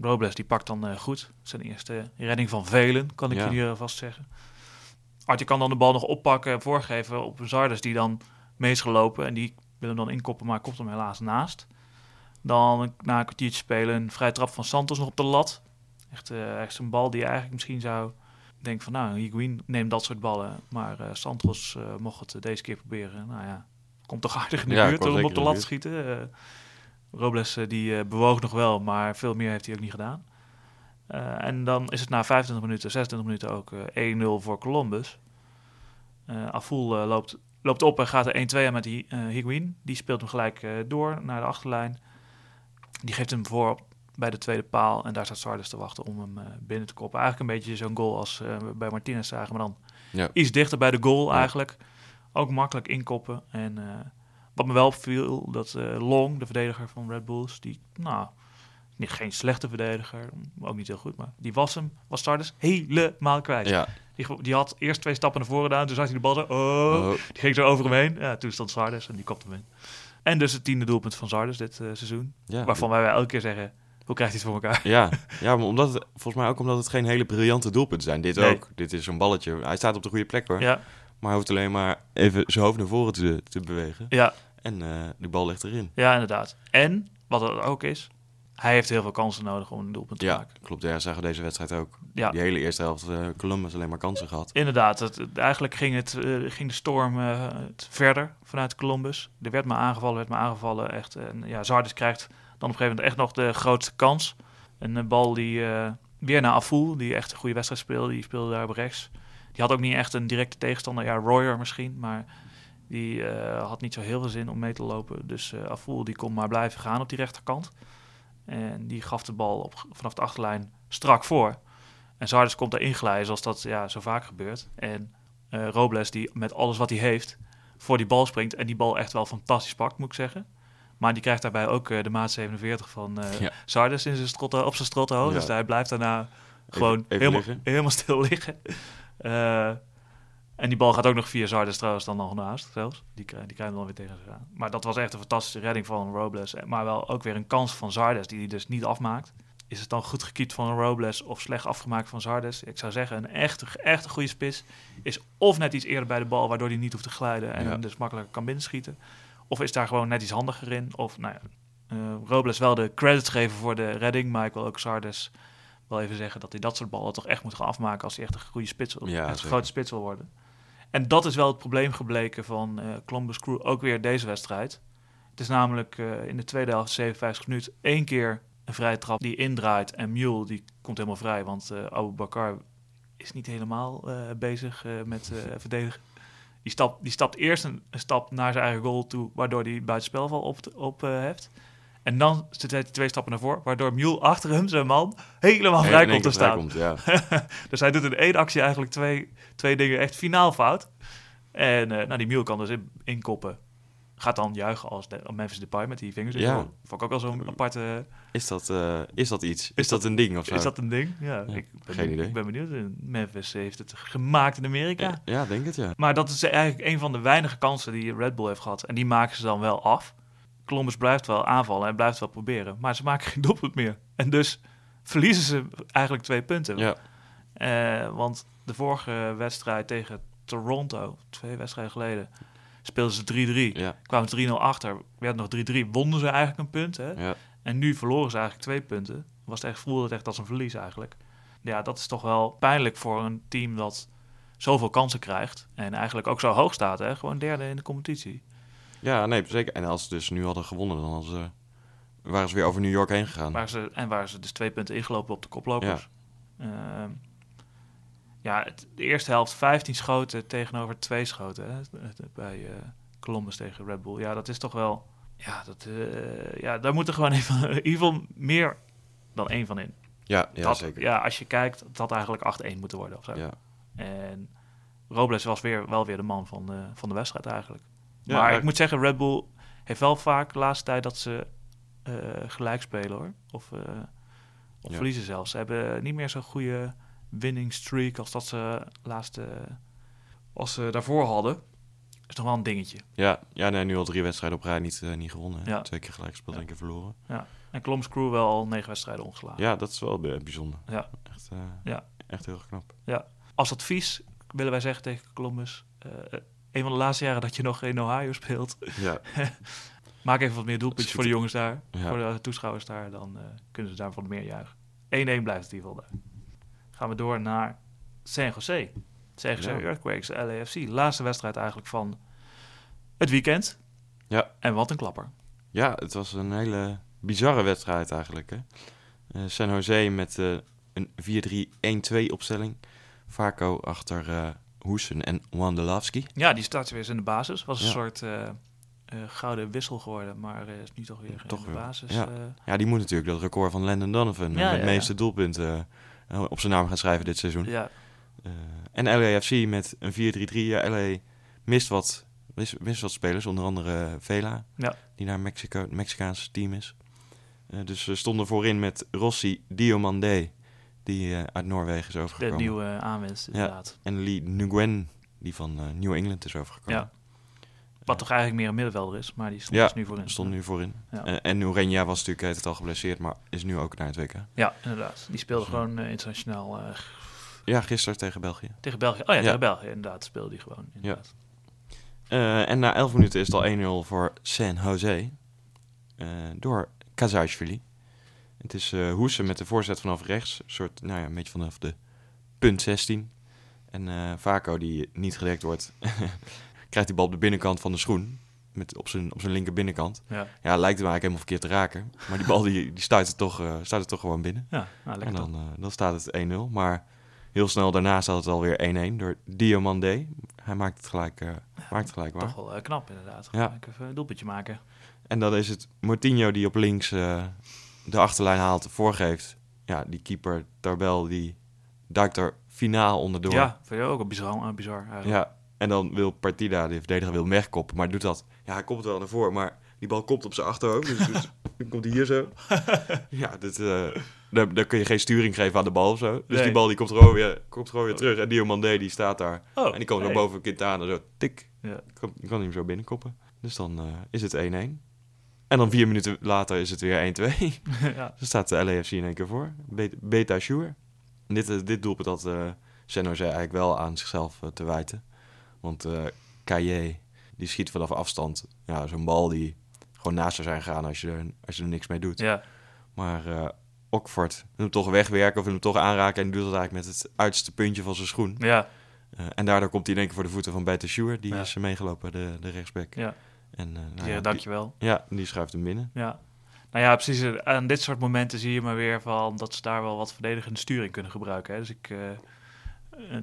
[SPEAKER 1] Robles die pakt dan eh, goed. Zijn eerste redding van velen, kan ik
[SPEAKER 2] Ja.
[SPEAKER 1] jullie vast zeggen. Arthur kan dan de bal nog oppakken en voorgeven op Zardes die dan mee is gelopen. En die wil hem dan inkoppen, maar komt hem helaas naast. Dan na een kwartiertje spelen een vrije trap van Santos nog op de lat. Echt, eh echt een bal die je eigenlijk misschien zou denken van nou, Higuain neemt dat soort ballen. Maar eh, Santos eh, mocht het deze keer proberen. Nou ja, komt toch aardig in de
[SPEAKER 2] Ja,
[SPEAKER 1] buurt om op de lat te schieten. Robles eh, die eh, bewoog nog wel, maar veel meer heeft hij ook niet gedaan. Eh, en dan is het na 25 minuten, 26 minuten ook eh 1-0 voor Columbus. Aful eh, loopt, loopt op en gaat er 1-2 aan met die, Higuain. Die speelt hem gelijk door naar de achterlijn. Die geeft hem voor bij de tweede paal. En daar staat Sardes te wachten om hem binnen te koppen. Eigenlijk een beetje zo'n goal als we bij Martinez zagen. Maar dan
[SPEAKER 2] Ja.
[SPEAKER 1] iets dichter bij de goal
[SPEAKER 2] Ja.
[SPEAKER 1] eigenlijk. Ook makkelijk inkoppen. En wat me wel opviel, dat eh, Long, de verdediger van Red Bulls, die, nou, niet, geen slechte verdediger, ook niet heel goed, maar die was hem, was Sardes helemaal kwijt.
[SPEAKER 2] Ja.
[SPEAKER 1] Die, die had eerst twee stappen naar voren gedaan, toen zag hij de bal zo, oh,
[SPEAKER 2] Oh,
[SPEAKER 1] die ging zo over hem heen. Ja, toen stond Sardes en die kopte hem in. En dus het tiende doelpunt van Sardes dit eh, seizoen.
[SPEAKER 2] ja.
[SPEAKER 1] Waarvan wij elke keer zeggen, hoe krijgt hij het voor elkaar?
[SPEAKER 2] Ja, [laughs] ja maar omdat het, volgens mij ook omdat het geen hele briljante doelpunten zijn. Dit
[SPEAKER 1] Nee.
[SPEAKER 2] ook. Dit is zo'n balletje. Hij staat op de goede plek hoor.
[SPEAKER 1] Ja,
[SPEAKER 2] Maar hij hoeft alleen maar even zijn hoofd naar voren te, te bewegen.
[SPEAKER 1] ja,
[SPEAKER 2] En eh de bal ligt erin.
[SPEAKER 1] ja, inderdaad. En, wat het ook is, hij heeft heel veel kansen nodig om een doelpunt te
[SPEAKER 2] Ja,
[SPEAKER 1] maken.
[SPEAKER 2] klopt. Ja, zagen we deze wedstrijd ook.
[SPEAKER 1] Ja.
[SPEAKER 2] Die hele eerste helft eh, Columbus alleen maar kansen gehad.
[SPEAKER 1] Inderdaad, het, eigenlijk ging, het, eh, ging de storm het verder vanuit Columbus. Er werd maar aangevallen, werd maar aangevallen. Echt, en ja, Zardes krijgt dan op een gegeven moment echt nog de grootste kans. Een bal die weer naar Aful, die echt een goede wedstrijd speelde. Die speelde daar op rechts. Die had ook niet echt een directe tegenstander. Ja, Royer misschien, maar die eh, had niet zo heel veel zin om mee te lopen. Dus eh Aful die kon maar blijven gaan op die rechterkant. En die gaf de bal op, vanaf de achterlijn strak voor. En Zardes komt erin glijden, zoals dat ja, zo vaak gebeurt. En eh, Robles, die met alles wat hij heeft, voor die bal springt. En die bal echt wel fantastisch pakt, moet ik zeggen. Maar die krijgt daarbij ook de maat 47 van
[SPEAKER 2] Ja.
[SPEAKER 1] Zardes in zijn strot, op zijn strottenhoofd.
[SPEAKER 2] Ja.
[SPEAKER 1] Dus hij blijft daarna gewoon
[SPEAKER 2] even
[SPEAKER 1] helemaal,
[SPEAKER 2] liggen. [laughs]
[SPEAKER 1] helemaal stil liggen. En die bal gaat ook nog via Zardes trouwens dan nog naast zelfs. Die, die krijgt hem dan weer tegen zich aan. Maar dat was echt een fantastische redding van Robles. Maar wel ook weer een kans van Zardes die hij dus niet afmaakt. Is het dan goed gekiept van Robles of slecht afgemaakt van Zardes? Ik zou zeggen, een echte, echt een goede spits is of net iets eerder bij de bal, waardoor hij niet hoeft te glijden en
[SPEAKER 2] Ja.
[SPEAKER 1] hem dus makkelijker kan binnenschieten. Of is daar gewoon net iets handiger in. Of nou ja, eh, Robles wel de credits geven voor de redding, maar ik wil ook Zardes wel even zeggen dat hij dat soort ballen toch echt moet gaan afmaken als hij echt een goede spits wil,
[SPEAKER 2] Ja,
[SPEAKER 1] echt een grote spits wil worden. En dat is wel het probleem gebleken van eh Columbus Crew, ook weer deze wedstrijd. Het is namelijk eh, in de tweede helft, 57 minuten, één keer een vrije trap die indraait. En Mule die komt helemaal vrij, want eh Abu Bakar is niet helemaal bezig met verdedigen. Die stapt, die stapt eerst een, stap naar zijn eigen goal toe, waardoor hij buitenspelval op, op heeft. En dan zit hij twee stappen naar voren, waardoor Mule achter hem, zijn man, helemaal vrij komt te staan.
[SPEAKER 2] vrijkomt, ja. [laughs]
[SPEAKER 1] dus hij doet in één actie eigenlijk twee, twee dingen echt finaal fout. En eh, nou, die Mule kan dus in, inkoppen. Gaat dan juichen als de, Memphis Depay met die vingers. in
[SPEAKER 2] Ja.
[SPEAKER 1] Vond ik ook wel zo'n aparte...
[SPEAKER 2] Is dat, eh, is dat iets? Is,
[SPEAKER 1] dat-
[SPEAKER 2] dat een ding of zo?
[SPEAKER 1] Is dat een ding? Ja,
[SPEAKER 2] Ja,
[SPEAKER 1] ik ben,
[SPEAKER 2] geen idee.
[SPEAKER 1] Ik ben benieuwd. Memphis heeft het gemaakt in Amerika.
[SPEAKER 2] ja, ja, denk het, ja.
[SPEAKER 1] Maar dat is eigenlijk een van de weinige kansen die Red Bull heeft gehad. En die maken ze dan wel af. Columbus blijft wel aanvallen en blijft wel proberen. Maar ze maken geen doelpunt meer. En dus verliezen ze eigenlijk twee punten.
[SPEAKER 2] Ja,
[SPEAKER 1] Eh, want de vorige wedstrijd tegen Toronto, twee wedstrijden geleden, speelden ze 3-3.
[SPEAKER 2] ja,
[SPEAKER 1] Kwamen ze 3-0 achter, werd nog 3-3. Wonnen ze eigenlijk een punt. Hè?
[SPEAKER 2] ja.
[SPEAKER 1] En nu verloren ze eigenlijk twee punten. Was het echt, voelde het echt als een verlies eigenlijk. Ja, dat is toch wel pijnlijk voor een team dat zoveel kansen krijgt. En eigenlijk ook zo hoog staat. Hè? Gewoon derde in de competitie.
[SPEAKER 2] Ja, nee, zeker. En als ze dus nu hadden gewonnen, dan hadden ze, waren ze weer over New York heen gegaan.
[SPEAKER 1] Waar ze, en waar ze dus twee punten ingelopen op de koplopers. Ehm, ja, het- de eerste helft 15 schoten tegenover twee schoten. Hè? Bij eh, Columbus tegen Red Bull. Ja, dat is toch wel... Ja, dat, eh, ja daar moet er gewoon [laughs] even, in ieder geval meer dan één van in.
[SPEAKER 2] ja, ja
[SPEAKER 1] dat,
[SPEAKER 2] zeker.
[SPEAKER 1] Ja, als je kijkt, dat had eigenlijk 8-1 moeten worden of zo.
[SPEAKER 2] Ja.
[SPEAKER 1] En Robles was weer, wel weer de man van de, van de wedstrijd eigenlijk.
[SPEAKER 2] Ja,
[SPEAKER 1] maar ik moet zeggen, Red Bull heeft wel vaak de laatste tijd dat ze eh, gelijk spelen hoor. Of, eh, of
[SPEAKER 2] Ja.
[SPEAKER 1] verliezen zelfs. Ze hebben niet meer zo'n goede winning streak als dat ze laatste als ze daarvoor hadden. Is nog wel een dingetje.
[SPEAKER 2] Ja, ja nee, nu al drie wedstrijden op rij niet, eh, niet gewonnen.
[SPEAKER 1] Ja.
[SPEAKER 2] Twee keer gelijk gespeeld,
[SPEAKER 1] Ja.
[SPEAKER 2] één keer verloren.
[SPEAKER 1] En Columbus Crew wel al negen wedstrijden ongeslagen.
[SPEAKER 2] Ja, dat is wel bij- bijzonder.
[SPEAKER 1] Ja.
[SPEAKER 2] Echt,
[SPEAKER 1] Ja.
[SPEAKER 2] echt heel knap.
[SPEAKER 1] Als advies willen wij zeggen tegen Columbus... een van de laatste jaren dat je nog in Ohio speelt...
[SPEAKER 2] Ja, [laughs]
[SPEAKER 1] Maak even wat meer doelpuntjes voor de jongens daar.
[SPEAKER 2] Ja.
[SPEAKER 1] Voor de toeschouwers daar. Dan eh, kunnen ze daarvan meer juichen. 1-1 blijft het in ieder geval daar. Gaan we door naar San Jose. San Jose
[SPEAKER 2] Ja.
[SPEAKER 1] Earthquakes, LAFC. Laatste wedstrijd eigenlijk van het weekend.
[SPEAKER 2] Ja.
[SPEAKER 1] En wat een klapper.
[SPEAKER 2] ja, het was een hele bizarre wedstrijd eigenlijk. Hè? Eh, San Jose met eh, een 4-3-1-2 opstelling. Vaco achter Hoesen en Wandelowski.
[SPEAKER 1] Ja, die staat weer eens in de basis. Was een
[SPEAKER 2] Ja.
[SPEAKER 1] soort eh, eh, gouden wissel geworden. Maar eh, is nu toch weer
[SPEAKER 2] Toch
[SPEAKER 1] in de basis.
[SPEAKER 2] ja. Ja, die moet natuurlijk dat record van Landon Donovan.
[SPEAKER 1] Ja,
[SPEAKER 2] met de meeste doelpunten op zijn naam gaan schrijven dit seizoen.
[SPEAKER 1] ja,
[SPEAKER 2] en LAFC met een 4-3-3. Ja, LA mist wat, mist, mist wat spelers, onder andere Vela,
[SPEAKER 1] Ja.
[SPEAKER 2] die naar Mexico, het Mexicaanse team is. Dus ze stonden voorin met Rossi Diomandé, die eh, uit Noorwegen is
[SPEAKER 1] de
[SPEAKER 2] overgekomen.
[SPEAKER 1] nieuwe eh, aanwinst inderdaad.
[SPEAKER 2] En Lee Nguyen, die van eh, New England is overgekomen.
[SPEAKER 1] Ja. Wat toch eigenlijk meer een middenvelder is. Maar die stond
[SPEAKER 2] Ja,
[SPEAKER 1] dus nu voorin.
[SPEAKER 2] Stond nu voorin.
[SPEAKER 1] Ja.
[SPEAKER 2] En Urenja was natuurlijk het al geblesseerd, maar is nu ook naar het WK.
[SPEAKER 1] Ja, inderdaad. Die speelde
[SPEAKER 2] Dus,
[SPEAKER 1] gewoon internationaal
[SPEAKER 2] Ja, gisteren tegen België.
[SPEAKER 1] tegen België. Oh ja,
[SPEAKER 2] Ja.
[SPEAKER 1] tegen België inderdaad speelde die gewoon. Inderdaad.
[SPEAKER 2] Eh, en na 11 minuten is het al 1-0 voor San Jose. door Kazajvili. Het is eh Hoesen met de voorzet vanaf rechts. Een soort, nou ja, een beetje vanaf de punt 16. En eh Vaco, die niet gedekt wordt, [laughs] krijgt die bal op de binnenkant van de schoen. Met, op, zijn, op zijn linker binnenkant.
[SPEAKER 1] Ja,
[SPEAKER 2] Ja, lijkt hem eigenlijk helemaal verkeerd te raken. Maar die bal die, die stuit, er toch, stuit er toch gewoon binnen.
[SPEAKER 1] ja nou, lekker
[SPEAKER 2] En dan, dan staat het 1-0. Maar heel snel daarna staat het alweer 1-1 door Diomandé. Hij maakt het gelijk, eh, maakt het gelijk waar.
[SPEAKER 1] Toch wel knap inderdaad.
[SPEAKER 2] Ja.
[SPEAKER 1] Even een doelpuntje maken.
[SPEAKER 2] En dan is het Moutinho die op links de achterlijn haalt, voorgeeft. Ja, die keeper Tarbel die duikt er finaal onderdoor.
[SPEAKER 1] Ja, vind je ook bizar, eh, bizar eigenlijk.
[SPEAKER 2] ja. En dan wil Partida, de verdediger, wil wegkoppen, maar doet dat. Ja, hij komt wel naar voren, maar die bal komt op zijn achterhoofd. Dus, dus [laughs] dan komt hij hier zo. [laughs] ja, dit, dan, dan kun je geen sturing geven aan de bal of zo. Dus
[SPEAKER 1] Nee.
[SPEAKER 2] die bal die komt gewoon weer, komt gewoon weer terug. En Diomandé die staat daar.
[SPEAKER 1] Oh,
[SPEAKER 2] en die komt
[SPEAKER 1] hey.
[SPEAKER 2] zo boven Quintana, zo tik.
[SPEAKER 1] Ja.
[SPEAKER 2] kan, kan hem zo binnenkoppen. Dus dan eh, is het 1-1. En dan vier minuten later is het weer 1-2. [laughs]
[SPEAKER 1] ja.
[SPEAKER 2] Staat de LAFC in één keer voor. Be- Beta Sure. Dit, eh, dit doelpunt had San Jose eigenlijk wel aan zichzelf eh, te wijten. Want eh Kaye, die schiet vanaf afstand. Ja, zo'n bal die gewoon naast zou zijn gegaan als je er, als je er niks mee doet.
[SPEAKER 1] ja.
[SPEAKER 2] Maar eh Ockford wil hem toch wegwerken of wil hem toch aanraken. En die doet dat eigenlijk met het uiterste puntje van zijn schoen.
[SPEAKER 1] Ja,
[SPEAKER 2] en daardoor komt hij in één keer voor de voeten van Beta Sure. Die
[SPEAKER 1] Ja.
[SPEAKER 2] is meegelopen, de, de rechtsback.
[SPEAKER 1] ja.
[SPEAKER 2] En, eh, nou
[SPEAKER 1] Die,
[SPEAKER 2] ja,
[SPEAKER 1] zeggen,
[SPEAKER 2] die-
[SPEAKER 1] dankjewel.
[SPEAKER 2] ja, die schuift hem binnen.
[SPEAKER 1] Ja. Nou ja, precies. Aan dit soort momenten zie je maar weer van dat ze daar wel wat verdedigende sturing kunnen gebruiken. Hè. Dus ik, eh, eh,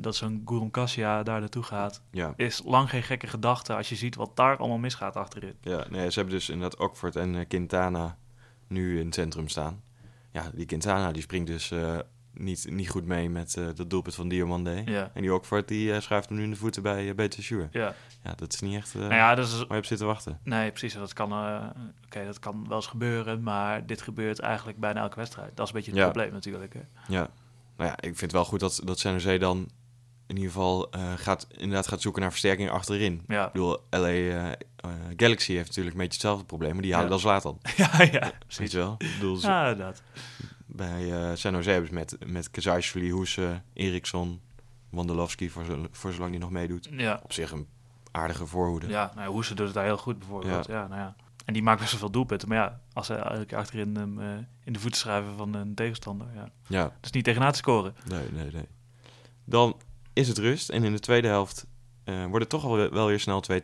[SPEAKER 1] dat zo'n Gurum Cassia daar naartoe gaat,
[SPEAKER 2] Ja,
[SPEAKER 1] is lang geen gekke gedachte als je ziet wat daar allemaal misgaat achterin.
[SPEAKER 2] ja nee, ze hebben dus inderdaad Ockford en eh, Quintana nu in het centrum staan. Ja, die Quintana die springt dus eh, niet, niet goed mee met eh dat doelpunt van Diomande.
[SPEAKER 1] Ja.
[SPEAKER 2] En die die eh, schuift hem nu in de voeten bij uh, Beter Sure.
[SPEAKER 1] Ja.
[SPEAKER 2] Ja, dat is niet echt eh
[SPEAKER 1] Nou ja, dat is,
[SPEAKER 2] waar je op zit te wachten.
[SPEAKER 1] nee, precies. Dat kan, eh, oké, dat kan wel eens gebeuren, maar dit gebeurt eigenlijk bijna elke wedstrijd. Dat is een beetje het
[SPEAKER 2] Ja.
[SPEAKER 1] probleem natuurlijk. Hè?
[SPEAKER 2] Ja, nou ja, ik vind het wel goed dat, dat San Jose dan in ieder geval eh, gaat, inderdaad gaat zoeken naar versterking achterin.
[SPEAKER 1] Ja.
[SPEAKER 2] Ik bedoel, LA eh, eh, Galaxy heeft natuurlijk een beetje hetzelfde probleem, maar die halen
[SPEAKER 1] Ja.
[SPEAKER 2] dan Zlatan. [laughs]
[SPEAKER 1] ja, ja,
[SPEAKER 2] Weet
[SPEAKER 1] precies.
[SPEAKER 2] je wel? Ik bedoel, ze-
[SPEAKER 1] Ja, inderdaad.
[SPEAKER 2] Bij eh San Jose met, met Kazajsvili, Hoese, Eriksson, Wondolowski, voor, voor zolang die nog meedoet.
[SPEAKER 1] Ja,
[SPEAKER 2] Op zich een aardige voorhoede.
[SPEAKER 1] ja nou, Hoese doet het daar heel goed bijvoorbeeld. Ja. nou ja. En die maakt best wel veel doelpunten. Maar ja, als ze elke keer achterin hem eh, in de voeten schrijven van een tegenstander. Ja.
[SPEAKER 2] Ja,
[SPEAKER 1] is niet tegenaan te scoren.
[SPEAKER 2] nee, nee, nee. Dan is het rust en in de tweede helft eh, wordt het toch al wel weer snel 2-2.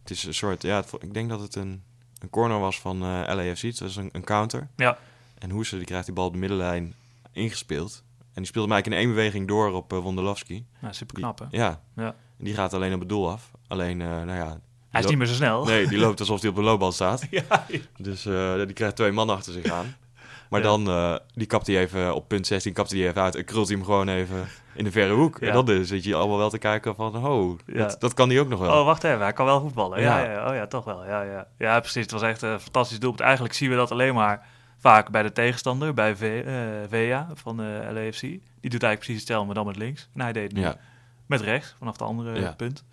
[SPEAKER 2] Het is een soort, ja, het- ik denk dat het een, een corner was van eh LAFC. Het was een, een counter.
[SPEAKER 1] Ja.
[SPEAKER 2] En Hoese die krijgt die bal op de middenlijn ingespeeld. En die speelt hem eigenlijk in één beweging door op uh, Wondolowski.
[SPEAKER 1] Nou, super knap hè.
[SPEAKER 2] Ja.
[SPEAKER 1] Ja.
[SPEAKER 2] En die gaat alleen op het doel af. Alleen, eh, nou ja...
[SPEAKER 1] Hij is niet meer zo snel.
[SPEAKER 2] Nee, die loopt alsof hij op de loopbal staat. [laughs]
[SPEAKER 1] ja,
[SPEAKER 2] Dus eh, die krijgt twee man achter zich aan. Maar
[SPEAKER 1] Ja.
[SPEAKER 2] dan, die kapt hij even op punt 16, kapt hij even uit en krult hij hem gewoon even in de verre hoek.
[SPEAKER 1] Ja.
[SPEAKER 2] En dan zit je allemaal wel te kijken van, oh,
[SPEAKER 1] Ja.
[SPEAKER 2] dat, dat kan hij ook nog wel.
[SPEAKER 1] Oh, wacht even. Hij kan wel voetballen. Ja,
[SPEAKER 2] Ja.
[SPEAKER 1] ja. Oh ja, toch wel. Ja, ja. ja, precies. Het was echt een fantastisch doelpunt. Eigenlijk zien we dat alleen maar vaak bij de tegenstander, bij v, eh, VEA van de LAFC. Die doet eigenlijk precies hetzelfde, maar dan met links. En hij deed het nu
[SPEAKER 2] ja,
[SPEAKER 1] met rechts, vanaf de andere
[SPEAKER 2] Ja.
[SPEAKER 1] punt.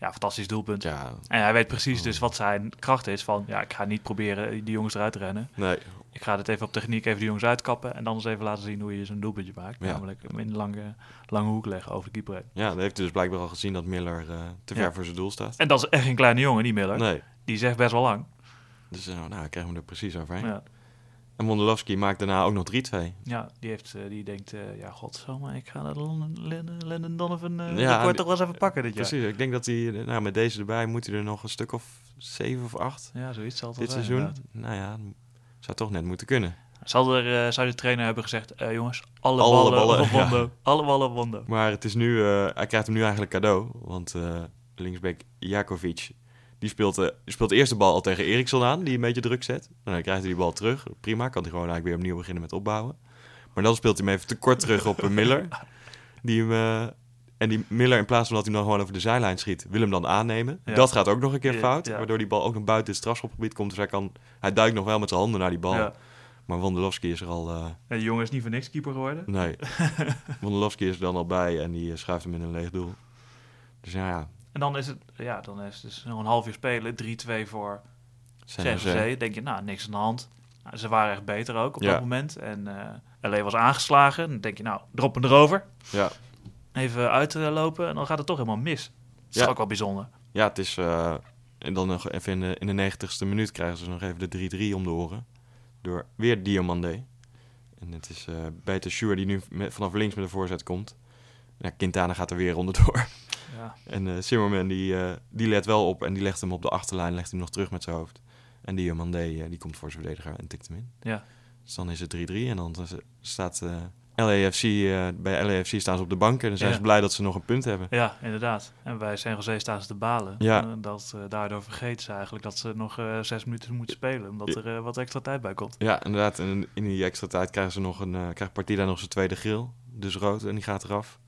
[SPEAKER 1] Ja, fantastisch doelpunt.
[SPEAKER 2] ja,
[SPEAKER 1] En hij weet precies dus wat zijn kracht is van... ja, ik ga niet proberen die jongens eruit te rennen.
[SPEAKER 2] nee,
[SPEAKER 1] Ik ga het even op techniek even die jongens uitkappen... en dan eens even laten zien hoe je zo'n doelpuntje maakt.
[SPEAKER 2] Ja.
[SPEAKER 1] Namelijk hem in de lange, lange hoek leggen over de keeper heen.
[SPEAKER 2] ja, dan heeft hij dus blijkbaar al gezien dat Miller eh, te ver voor zijn doel staat.
[SPEAKER 1] En dat is echt geen kleine jongen, die Miller.
[SPEAKER 2] Nee,
[SPEAKER 1] Die zegt best wel lang.
[SPEAKER 2] dus eh, nou, ik krijg hem er precies overheen.
[SPEAKER 1] Ja.
[SPEAKER 2] En Wondolowski maakt daarna ook nog 3-2.
[SPEAKER 1] Ja, die, heeft, eh, die denkt, eh ja, godsamme, ik ga Len- Lennon Donovan uh,
[SPEAKER 2] Ja, die-
[SPEAKER 1] toch wel eens even pakken dit jaar.
[SPEAKER 2] Precies, ik denk dat hij, nou, met deze erbij moet hij er nog een stuk of zeven of acht
[SPEAKER 1] Ja, zoiets zal het
[SPEAKER 2] dit seizoen.
[SPEAKER 1] inderdaad.
[SPEAKER 2] Nou ja, zou toch net moeten kunnen.
[SPEAKER 1] Zal, er, zou de trainer hebben gezegd, jongens, alle,
[SPEAKER 2] Alle
[SPEAKER 1] ballen, op
[SPEAKER 2] ja.
[SPEAKER 1] Alle ballen op Wondo.
[SPEAKER 2] Maar het is nu, hij krijgt hem nu eigenlijk cadeau. Want linksback Jakovic, die speelt, die speelt de eerste bal al tegen Eriksson aan, die een beetje druk zet. Nou, dan krijgt hij die bal terug. Prima, kan hij gewoon eigenlijk weer opnieuw beginnen met opbouwen. Maar dan speelt hij hem even te kort terug op eh, Miller. Die hem, eh, en die Miller, in plaats van dat hij hem dan gewoon over de zijlijn schiet, wil hem dan aannemen.
[SPEAKER 1] Ja.
[SPEAKER 2] Dat gaat ook nog een keer
[SPEAKER 1] Ja,
[SPEAKER 2] fout,
[SPEAKER 1] ja.
[SPEAKER 2] waardoor die bal ook nog buiten het strafschopgebied komt. Dus hij, kan, hij duikt nog wel met zijn handen naar die bal.
[SPEAKER 1] Ja.
[SPEAKER 2] Maar Wondolowski is er al... eh,
[SPEAKER 1] En die jongen is niet voor niks keeper geworden.
[SPEAKER 2] Nee. [laughs] Wondolowski is er dan al bij en die schuift hem in een leeg doel. Dus ja, ja.
[SPEAKER 1] En dan is het, ja, dan is het dus nog een half uur spelen, 3-2 voor.
[SPEAKER 2] Jose.
[SPEAKER 1] Denk je, nou, niks aan de hand. Nou, ze waren echt beter ook op
[SPEAKER 2] Ja.
[SPEAKER 1] dat moment. En eh LA was aangeslagen. Dan denk je, nou, drop hem erover.
[SPEAKER 2] Ja.
[SPEAKER 1] Even uitlopen en dan gaat het toch helemaal mis. Dat is
[SPEAKER 2] Ja.
[SPEAKER 1] ook wel bijzonder.
[SPEAKER 2] ja, het is... eh, en dan nog even in de, in de 90ste minuut krijgen ze nog even de 3-3 om de oren. Door weer Diomande. En het is eh Beter Schuur die nu met, vanaf links met de voorzet komt. Ja, Quintana gaat er weer onderdoor.
[SPEAKER 1] Ja.
[SPEAKER 2] En eh Zimmerman die, eh, die let wel op en die legt hem op de achterlijn, legt hem nog terug met zijn hoofd. En Diomande eh, die komt voor zijn verdediger en tikt hem in.
[SPEAKER 1] Ja.
[SPEAKER 2] Dus dan is het 3-3 en dan staat LAFC, bij LAFC staan ze op de bank en dan zijn
[SPEAKER 1] Ja.
[SPEAKER 2] ze blij dat ze nog een punt hebben.
[SPEAKER 1] ja, inderdaad. En bij San Jose staan ze te balen.
[SPEAKER 2] Ja.
[SPEAKER 1] En dat, daardoor vergeten ze eigenlijk dat ze nog zes minuten moeten spelen. Omdat er wat extra tijd bij komt.
[SPEAKER 2] Ja, inderdaad. En in die extra tijd krijgen ze nog een, krijgt Partida nog zijn tweede grill. Dus rood en die gaat eraf.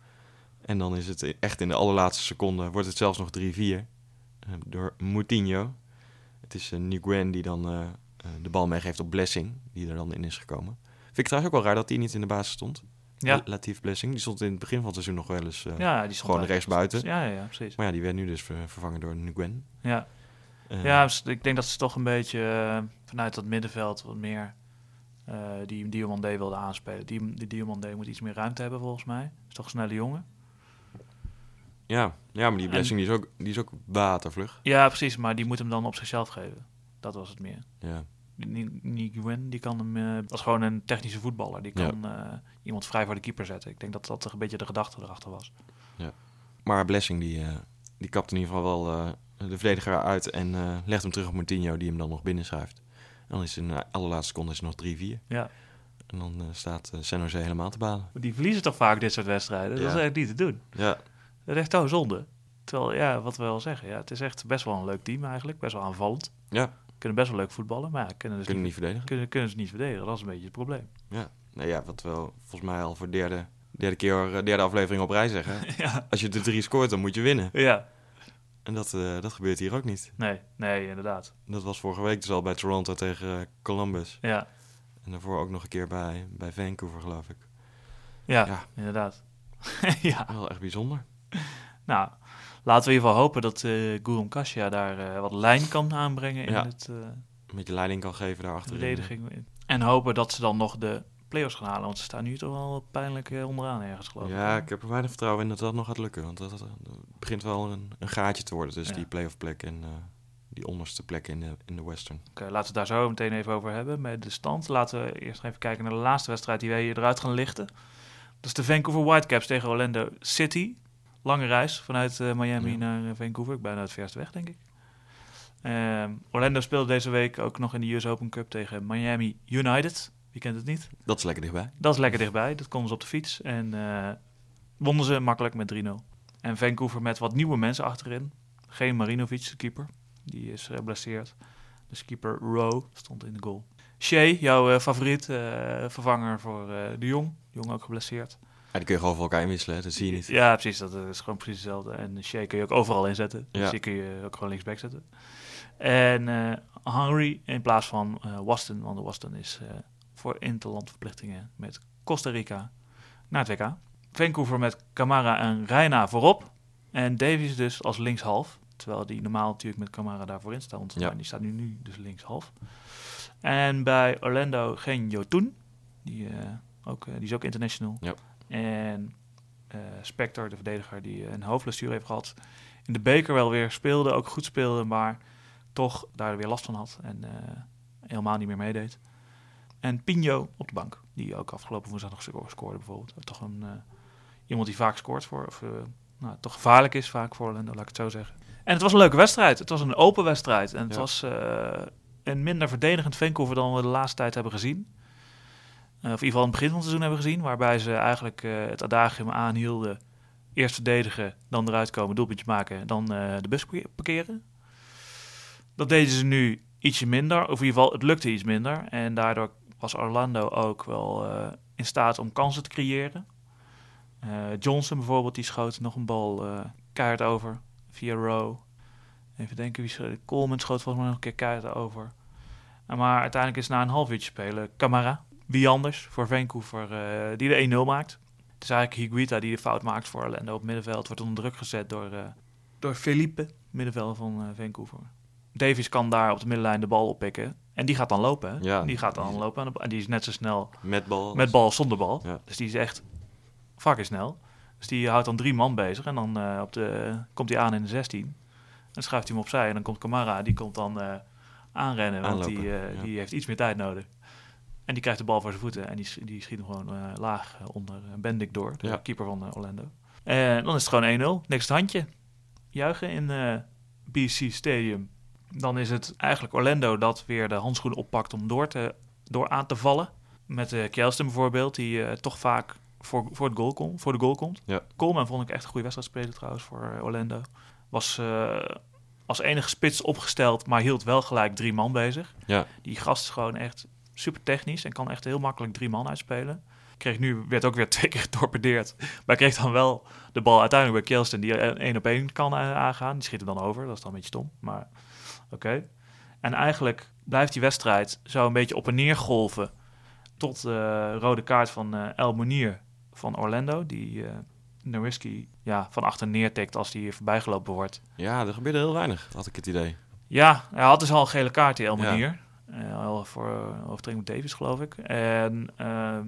[SPEAKER 2] En dan is het echt in de allerlaatste seconde, wordt het zelfs nog 3-4 eh, door Moutinho. Het is uh, Nguyen die dan eh, de bal meegeeft op Blessing, die er dan in is gekomen. Vind ik trouwens ook wel raar dat die niet in de basis stond.
[SPEAKER 1] Ja,
[SPEAKER 2] Latief Blessing, die stond in het begin van het seizoen nog wel eens.
[SPEAKER 1] ja die stond
[SPEAKER 2] gewoon
[SPEAKER 1] daar.
[SPEAKER 2] rechtsbuiten.
[SPEAKER 1] Ja, ja, ja, precies.
[SPEAKER 2] Maar ja, die werd nu dus ver- vervangen door Nguyen.
[SPEAKER 1] Ja. Ja, dus ik denk dat ze toch een beetje vanuit dat middenveld wat meer die Diomande wilde aanspelen. Die, die Diomande moet iets meer ruimte hebben volgens mij. Is toch een snelle jongen?
[SPEAKER 2] Ja, ja, maar die
[SPEAKER 1] En-
[SPEAKER 2] Blessing die is, ook, die is ook watervlug.
[SPEAKER 1] Ja, precies, maar die moet hem dan op zichzelf geven. Dat was het meer.
[SPEAKER 2] Ja.
[SPEAKER 1] Die- Gwen, die kan hem, eh, dat is gewoon een technische voetballer. Die
[SPEAKER 2] Ja.
[SPEAKER 1] kan eh, iemand vrij voor de keeper zetten. Ik denk dat dat een beetje de gedachte erachter was.
[SPEAKER 2] Maar Blessing die, eh, die kapt in ieder geval wel eh, de verdediger uit en eh, legt hem terug op Moutinho die hem dan nog binnenschuift. En dan is in de allerlaatste seconde is nog 3-4.
[SPEAKER 1] Ja.
[SPEAKER 2] En dan eh, staat uh, San Jose helemaal te balen.
[SPEAKER 1] Die verliezen toch vaak dit soort wedstrijden? Dat is
[SPEAKER 2] Ja.
[SPEAKER 1] echt niet te doen.
[SPEAKER 2] Ja,
[SPEAKER 1] Dat is echt zo zonde. Terwijl, ja, wat we wel zeggen. Ja, het is echt best wel een leuk team eigenlijk. Best wel aanvallend.
[SPEAKER 2] ja.
[SPEAKER 1] Kunnen best wel leuk voetballen, maar ja, kunnen, dus
[SPEAKER 2] Kunnen
[SPEAKER 1] niet,
[SPEAKER 2] niet verdedigen.
[SPEAKER 1] kunnen, kunnen ze niet verdedigen. Dat is een beetje het probleem.
[SPEAKER 2] Nee, ja, wat we volgens mij al voor de derde, derde keer, eh, derde aflevering op rij zeggen. [laughs]
[SPEAKER 1] ja.
[SPEAKER 2] Als je de drie scoort, dan moet je winnen.
[SPEAKER 1] ja,
[SPEAKER 2] En dat, eh, dat gebeurt hier ook niet.
[SPEAKER 1] nee, nee, inderdaad.
[SPEAKER 2] Dat was vorige week dus al bij Toronto tegen eh, Columbus.
[SPEAKER 1] Ja,
[SPEAKER 2] En daarvoor ook nog een keer bij, bij Vancouver, geloof ik.
[SPEAKER 1] ja,
[SPEAKER 2] Ja.
[SPEAKER 1] inderdaad. [laughs] ja,
[SPEAKER 2] Wel echt bijzonder. [laughs]
[SPEAKER 1] nou, laten we in ieder geval hopen dat eh Gurum Kasia daar eh, wat lijn kan aanbrengen in
[SPEAKER 2] Ja.
[SPEAKER 1] het eh,
[SPEAKER 2] Een beetje leiding kan geven daarachter.
[SPEAKER 1] verdediging. En hopen dat ze dan nog de play-offs gaan halen, want ze staan nu toch wel pijnlijk onderaan ergens, geloof ik.
[SPEAKER 2] Ja, ik heb er weinig vertrouwen in dat dat nog gaat lukken. Want dat, dat- dat begint wel een, een gaatje te worden tussen
[SPEAKER 1] Ja.
[SPEAKER 2] die playoff plek en die onderste plek in de, in de Western.
[SPEAKER 1] Oké, laten we het daar zo meteen even over hebben met de stand. Laten we eerst even kijken naar de laatste wedstrijd die wij hier eruit gaan lichten. Dat is de Vancouver Whitecaps tegen Orlando City. Lange reis vanuit eh, Miami
[SPEAKER 2] Ja.
[SPEAKER 1] naar eh, Vancouver. Bijna het verste weg, denk ik. Ehm, Orlando speelde deze week ook nog in de US Open Cup tegen Miami United. Wie kent het niet?
[SPEAKER 2] Dat is lekker dichtbij.
[SPEAKER 1] Dat is lekker dichtbij. Dat konden ze op de fiets. En eh, wonnen ze makkelijk met 3-0. En Vancouver met wat nieuwe mensen achterin. Geen Marinovic, de keeper. Die is geblesseerd. Dus keeper Rowe stond in de goal. Shea, jouw favoriet vervanger voor de Jong. Jong ook geblesseerd.
[SPEAKER 2] Die kun je gewoon voor elkaar inwisselen, hè? dat zie je niet.
[SPEAKER 1] Ja, precies. Dat is gewoon precies hetzelfde. En Shea kun je ook overal inzetten. Dus die kun je ook gewoon linksback zetten. En eh Henry in plaats van eh Waston. Want Waston is eh, voor interlandverplichtingen met Costa Rica naar het WK. Vancouver met Camara en Reina voorop. En Davies dus als linkshalf. Terwijl die normaal natuurlijk met Camara daarvoor in staat.
[SPEAKER 2] Ja.
[SPEAKER 1] Maar die staat nu, nu dus linkshalf. En bij Orlando geen Jotun. Die, ook, die is ook international.
[SPEAKER 2] Ja.
[SPEAKER 1] En eh Spector, de verdediger, die een hoofdblessure heeft gehad. In de beker wel weer speelde, ook goed speelde, maar toch daar weer last van had. En eh, helemaal niet meer meedeed. En Pino op de bank, die ook afgelopen woensdag nog sco- scoorde bijvoorbeeld. Toch een, eh, iemand die vaak scoort voor, of eh, nou, toch gevaarlijk is vaak voor Orlando, laat ik het zo zeggen. En het was een leuke wedstrijd. Het was een open wedstrijd. En het
[SPEAKER 2] Ja.
[SPEAKER 1] was eh, een minder verdedigend Vancouver dan we de laatste tijd hebben gezien. Eh, of in ieder geval in het begin van het seizoen hebben gezien. Waarbij ze eigenlijk eh, het adagium aanhielden. Eerst verdedigen, dan eruit komen, doelpuntje maken, dan eh, de bus parke- parkeren. Dat deden ze nu ietsje minder. Of in ieder geval, het lukte iets minder. En daardoor was Orlando ook wel in staat om kansen te creëren. Johnson bijvoorbeeld, die schoot nog een bal eh keihard over via Rowe. Even denken, wie schoot? Coleman schoot volgens mij nog een keer keihard over. Maar uiteindelijk is na een half uurtje spelen Camara, wie anders voor Vancouver, eh, die de 1-0 maakt. Het is eigenlijk Higuita die de fout maakt voor Orlando op middenveld. Wordt onder druk gezet door, eh, door Felipe, middenveld van eh, Vancouver. Davies kan daar op de middenlijn de bal oppikken. En die gaat dan lopen. Hè?
[SPEAKER 2] Ja.
[SPEAKER 1] Die gaat dan lopen. En die is net zo snel
[SPEAKER 2] Met bal.
[SPEAKER 1] met bal zonder bal.
[SPEAKER 2] Ja.
[SPEAKER 1] Dus die is echt fucking snel. Dus die houdt dan drie man bezig. En dan op de, komt hij aan in de 16. En dan schuift hij hem opzij. En dan komt Camara. Die komt dan aanrennen. Want die,
[SPEAKER 2] Aanlopen, ja.
[SPEAKER 1] die heeft iets meer tijd nodig. En die krijgt de bal voor zijn voeten. En die, die schiet hem gewoon eh, laag eh, onder eh, Bendik door. De
[SPEAKER 2] Ja.
[SPEAKER 1] keeper van Orlando. En dan is het gewoon 1-0. Niks het handje. Juichen in BC Stadium. Dan is het eigenlijk Orlando dat weer de handschoen oppakt om door, te, door aan te vallen. Met uh, bijvoorbeeld, die toch vaak voor, voor, het goal kom, voor de goal komt.
[SPEAKER 2] Ja.
[SPEAKER 1] Coleman vond ik echt een goede wedstrijd spelen trouwens voor Orlando. Was als enige spits opgesteld, maar hield wel gelijk drie man bezig.
[SPEAKER 2] Ja.
[SPEAKER 1] Die gast is gewoon echt super technisch en kan echt heel makkelijk drie man uitspelen. Kreeg nu, werd ook weer [laughs] twee keer getorpedeerd. Maar kreeg dan wel de bal uiteindelijk bij Kjelston, die eh, één op één kan eh, aangaan. Die schiet er dan over, dat is dan een beetje stom. Maar oké. En eigenlijk blijft die wedstrijd zo een beetje op en neer golven. Tot de rode kaart van eh, El Monier van Orlando. Die eh Nowitzki ja, van achter neertikt als die voorbijgelopen wordt.
[SPEAKER 2] Ja, er gebeurde heel weinig, had ik het idee.
[SPEAKER 1] Ja, hij had dus al een gele kaart, die El. Monier. Eh, al voor uh, overtreding met Davis, geloof ik. En ehm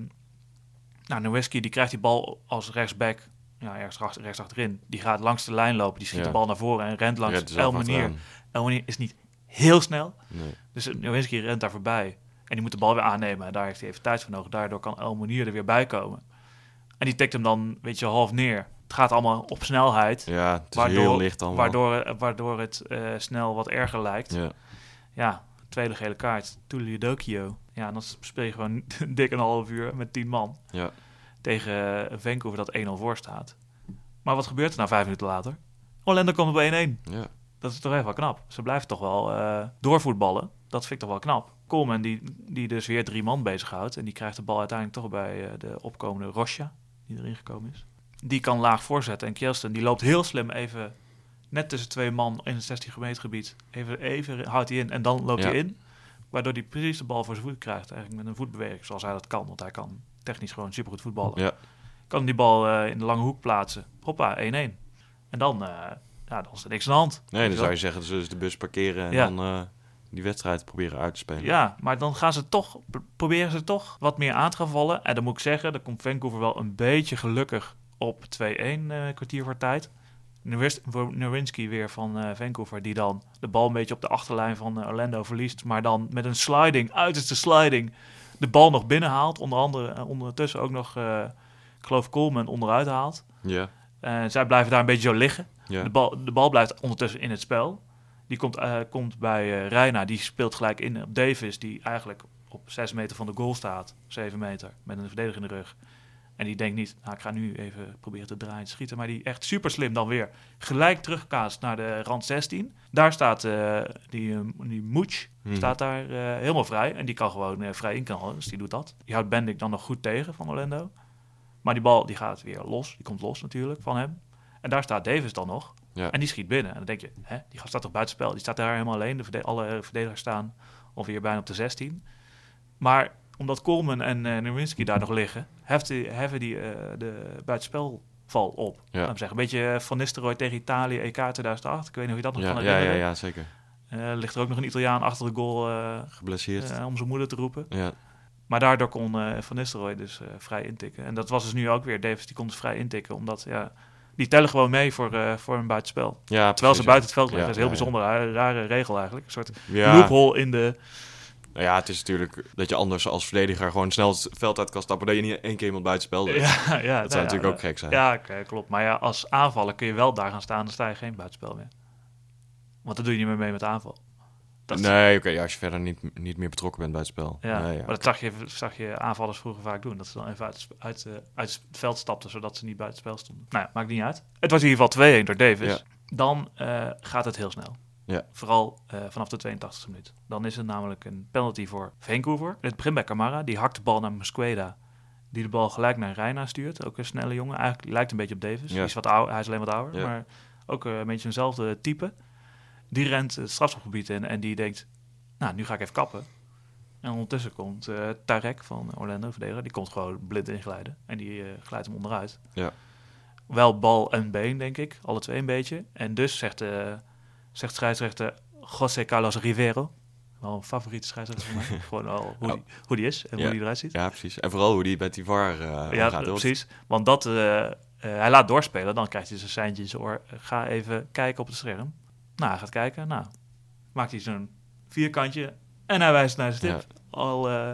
[SPEAKER 1] nou, Nowitzki die krijgt die bal als rechtsback ja, ergens rechts, rechts achterin. Die gaat langs de lijn lopen, die schiet
[SPEAKER 2] Ja.
[SPEAKER 1] de bal naar voren en rent langs
[SPEAKER 2] Rent zelf
[SPEAKER 1] El
[SPEAKER 2] achteraan.
[SPEAKER 1] El is niet heel snel,
[SPEAKER 2] Nee.
[SPEAKER 1] dus Nowinski rent daar voorbij. En die moet de bal weer aannemen. En daar heeft hij even tijd voor nodig. Daardoor kan El Monier er weer bij komen. En die tikt hem dan, weet je, half neer. Het gaat allemaal op snelheid.
[SPEAKER 2] Ja, het is
[SPEAKER 1] Waardoor-
[SPEAKER 2] heel licht allemaal.
[SPEAKER 1] Waardoor, waardoor het eh, snel wat erger lijkt. Ja,
[SPEAKER 2] Ja.
[SPEAKER 1] Tweede gele kaart. Tuliodokio. Ja, dan speel je gewoon [laughs] dik een half uur met tien man.
[SPEAKER 2] Ja.
[SPEAKER 1] Tegen eh, Vancouver dat 1-0 voor staat. Maar wat gebeurt er nou vijf minuten later? Orlando komt op 1-1.
[SPEAKER 2] ja.
[SPEAKER 1] Dat is toch echt wel knap. Ze blijven toch wel eh, doorvoetballen. Dat vind ik toch wel knap. Coleman, die, die dus weer drie man bezighoudt. En die krijgt de bal uiteindelijk toch bij uh, de opkomende Rocha, die erin gekomen is. Die kan laag voorzetten. En Kjelsten, die loopt heel slim even net tussen twee man in het 16 meter gebied. Even, even houdt hij in en dan loopt
[SPEAKER 2] Ja.
[SPEAKER 1] hij in. Waardoor hij precies de bal voor zijn voet krijgt. Eigenlijk met een voetbeweging zoals hij dat kan. Want hij kan technisch gewoon supergoed voetballen.
[SPEAKER 2] Ja.
[SPEAKER 1] Kan die bal eh, in de lange hoek plaatsen. Hoppa, 1-1. En dan, eh, ja, dan is er niks aan de hand.
[SPEAKER 2] Nee, dan zou je zeggen, ze dus de bus parkeren en
[SPEAKER 1] Ja.
[SPEAKER 2] dan eh, die wedstrijd proberen uit te spelen.
[SPEAKER 1] Ja, maar dan gaan ze toch, proberen ze toch wat meer aan te gaan vallen. En dan moet ik zeggen, dan komt Vancouver wel een beetje gelukkig op 2-1 eh, kwartier voor tijd. Nowinski weer van eh, Vancouver, die dan de bal een beetje op de achterlijn van eh, Orlando verliest. Maar dan met een sliding, uiterste sliding, de bal nog binnenhaalt. Onder andere, eh, ondertussen ook nog, ik geloof Coleman onderuit haalt.
[SPEAKER 2] Ja.
[SPEAKER 1] Eh, zij blijven daar een beetje zo liggen. De, bal, de bal blijft ondertussen in het spel. Die komt, komt bij Reina, die speelt gelijk in op Davis, die eigenlijk op 6 meter van de goal staat. 7 meter, met een verdediger in de rug. En die denkt niet, nou, ik ga nu even proberen te draaien te schieten. Maar die echt super slim dan weer gelijk terugkaast naar de rand 16. Daar staat eh, die, eh, die Mooch,
[SPEAKER 2] Mhm.
[SPEAKER 1] staat daar eh, helemaal vrij. En die kan gewoon vrij inknallen, dus die doet dat. Die houdt Bendik dan nog goed tegen van Orlando. Maar die bal die gaat weer los, die komt los natuurlijk van hem. En daar staat Davis dan nog.
[SPEAKER 2] Ja.
[SPEAKER 1] En die schiet binnen. En dan denk je, hè, die gast staat toch buitenspel? Die staat daar helemaal alleen. De verde- alle verdedigers staan ongeveer bijna op de 16. Maar omdat Coleman en uh, Nowinski daar nog liggen, heft die, heffen die eh, de buitenspelval op.
[SPEAKER 2] Ja.
[SPEAKER 1] Laat zeggen, een beetje eh, Van Nistelrooy tegen Italië, EK 2008. Ik weet niet of je dat nog
[SPEAKER 2] Ja,
[SPEAKER 1] kan
[SPEAKER 2] ja, ja,
[SPEAKER 1] herinneren.
[SPEAKER 2] ja, zeker.
[SPEAKER 1] Eh, ligt er ook nog een Italiaan achter de goal
[SPEAKER 2] Geblesseerd.
[SPEAKER 1] om zijn moeder te roepen.
[SPEAKER 2] ja.
[SPEAKER 1] Maar daardoor kon Van Nistelrooy dus vrij intikken. En dat was dus nu ook weer. Davis die kon dus vrij intikken, omdat ja, die tellen gewoon mee voor, voor een buitenspel.
[SPEAKER 2] ja
[SPEAKER 1] Terwijl ze buiten het veld
[SPEAKER 2] ja.
[SPEAKER 1] liggen.
[SPEAKER 2] Ja,
[SPEAKER 1] dat is heel
[SPEAKER 2] ja,
[SPEAKER 1] bijzonder. Rare regel eigenlijk. Een soort
[SPEAKER 2] Ja,
[SPEAKER 1] loophole in de...
[SPEAKER 2] Nou ja, het is natuurlijk dat je anders als verdediger gewoon snel het veld uit kan stappen. Dat je niet één keer iemand buitenspel doet.
[SPEAKER 1] Ja, ja,
[SPEAKER 2] dat zou natuurlijk ook gek zijn.
[SPEAKER 1] Ja, klopt. Maar ja, als aanvaller kun je wel daar gaan staan. Dan sta je geen buitenspel meer. Want dan doe je niet meer mee met de aanval. Dat
[SPEAKER 2] nee, oké, ja, als je verder niet, niet meer betrokken bent bij het spel.
[SPEAKER 1] Ja,
[SPEAKER 2] Nee, ja.
[SPEAKER 1] maar dat zag je, zag je aanvallers vroeger vaak doen. Dat ze dan even uit, eh, uit het veld stapten, zodat ze niet buiten het spel stonden. Nou ja, maakt niet uit. Het was in ieder geval 2-1 door Davis. Dan eh, gaat het heel snel.
[SPEAKER 2] Ja.
[SPEAKER 1] Vooral eh, vanaf de 82e minuut. Dan is het namelijk een penalty voor Vancouver. Het begint bij Camara. Die hakt de bal naar Mosqueda. Die de bal gelijk naar Reina stuurt. Ook een snelle jongen. Eigenlijk lijkt een beetje op Davis.
[SPEAKER 2] Ja.
[SPEAKER 1] Die is wat ouder, hij is alleen wat ouder.
[SPEAKER 2] Ja.
[SPEAKER 1] Maar ook eh, een beetje eenzelfde type. Die rent het strafschopgebied in en die denkt... Nou, nu ga ik even kappen. En ondertussen komt eh, Tarek van Orlando, verdediger. Die komt gewoon blind inglijden. En die glijdt hem onderuit.
[SPEAKER 2] Ja.
[SPEAKER 1] Wel bal en been, denk ik. Alle twee een beetje. En dus zegt, eh zegt scheidsrechter José Carlos Rivero. Wel een favoriete scheidsrechter voor mij. [laughs] Gewoon al hoe,
[SPEAKER 2] Oh.
[SPEAKER 1] die, hoe die is en
[SPEAKER 2] Ja.
[SPEAKER 1] hoe die eruit ziet.
[SPEAKER 2] Ja, precies. En vooral hoe die met die VAR eh
[SPEAKER 1] Ja,
[SPEAKER 2] gaat.
[SPEAKER 1] precies. Want dat, eh, eh, hij laat doorspelen. Dan krijgt hij zijn seintje in zijn oor. Ga even kijken op het scherm. Nou, hij gaat kijken. Nou, maakt hij zo'n vierkantje. En hij wijst naar zijn tip. Al eh,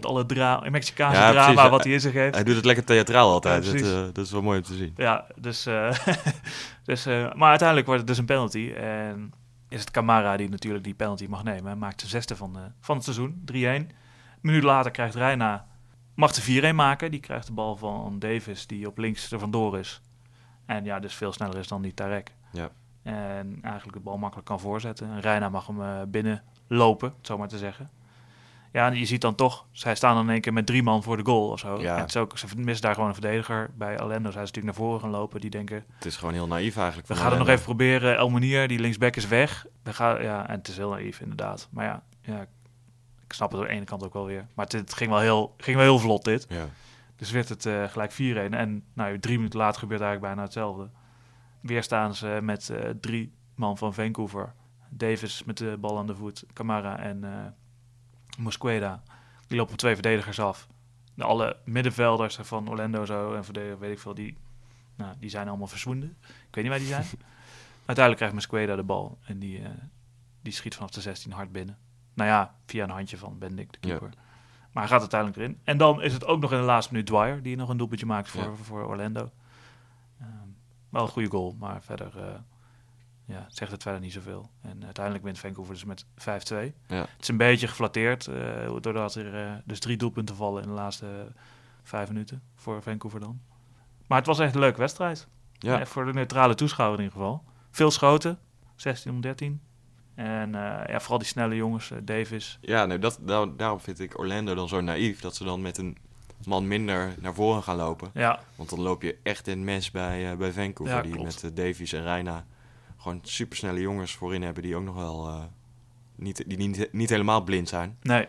[SPEAKER 1] met alle dra Mexicaanse
[SPEAKER 2] Ja,
[SPEAKER 1] drama
[SPEAKER 2] precies.
[SPEAKER 1] wat hij in zich heeft.
[SPEAKER 2] Hij doet het lekker theatraal altijd.
[SPEAKER 1] Ja,
[SPEAKER 2] eh, dat is wel mooi om te zien.
[SPEAKER 1] Ja, dus, eh, [laughs] dus eh, maar uiteindelijk wordt het dus een penalty. En is het Camara die natuurlijk die penalty mag nemen. Hij maakt de zesde van, de, van het seizoen, 3-1. Een minuut later krijgt Reina, mag de 4-1 maken. Die krijgt de bal van Davis, die op links er vandoor is. En ja, dus veel sneller is dan die Tarek.
[SPEAKER 2] Ja.
[SPEAKER 1] En eigenlijk de bal makkelijk kan voorzetten. En Reina mag hem binnen lopen, zo maar te zeggen. Ja, en je ziet dan toch, zij staan dan in één keer met drie man voor de goal of zo.
[SPEAKER 2] Ja.
[SPEAKER 1] En het is ook, ze missen daar gewoon een verdediger. Bij Orlando zijn ze natuurlijk naar voren gaan lopen. Die denken,
[SPEAKER 2] Het is gewoon heel naïef eigenlijk.
[SPEAKER 1] we gaan het nog even proberen. El Monier, die linksback, is weg. We gaan, ja, en het is heel naïef inderdaad. Maar ja, ja, ik snap het aan de ene kant ook wel weer. Maar het, het ging, wel heel, ging wel heel vlot dit.
[SPEAKER 2] Ja.
[SPEAKER 1] Dus werd het eh, gelijk 4-1. En nou, drie minuten later gebeurt eigenlijk bijna hetzelfde. Weer staan ze met eh, drie man van Vancouver. Davis met de bal aan de voet. Camara en eh Mosqueda. Die lopen op twee verdedigers af. De alle middenvelders van Orlando zo en verdediger, weet ik veel, die, nou, die zijn allemaal verzwonden. Ik weet niet waar die zijn. [laughs] Uiteindelijk krijgt Mosqueda de bal en die, eh, die schiet vanaf de 16 hard binnen. Nou ja, via een handje van Bendik, de
[SPEAKER 2] Ja.
[SPEAKER 1] keeper. Maar hij gaat uiteindelijk erin. En dan is het ook nog in de laatste minuut Dwyer die nog een doelpuntje maakt voor,
[SPEAKER 2] Ja.
[SPEAKER 1] voor Orlando. Ehm, wel een goede goal, maar verder eh, ja, zegt het verder niet zoveel. En uiteindelijk wint Vancouver dus met 5-2.
[SPEAKER 2] Ja.
[SPEAKER 1] Het is een beetje geflatteerd, eh, doordat er eh, dus drie doelpunten vallen in de laatste vijf minuten voor Vancouver dan. Maar het was echt een leuke wedstrijd.
[SPEAKER 2] Ja.
[SPEAKER 1] Voor de neutrale toeschouwer in ieder geval. Veel schoten, 16 om 13. En eh, ja, vooral die snelle jongens, Davis.
[SPEAKER 2] Ja, nee, dat, daar, daarom vind ik Orlando dan zo naïef. Dat ze dan met een man minder naar voren gaan lopen.
[SPEAKER 1] Ja,
[SPEAKER 2] Want dan loop je echt in mes bij, bij Vancouver.
[SPEAKER 1] Ja,
[SPEAKER 2] die met Davies en Reina gewoon supersnelle jongens voorin hebben. Die ook nog wel eh, niet, die niet, niet helemaal blind zijn.
[SPEAKER 1] nee.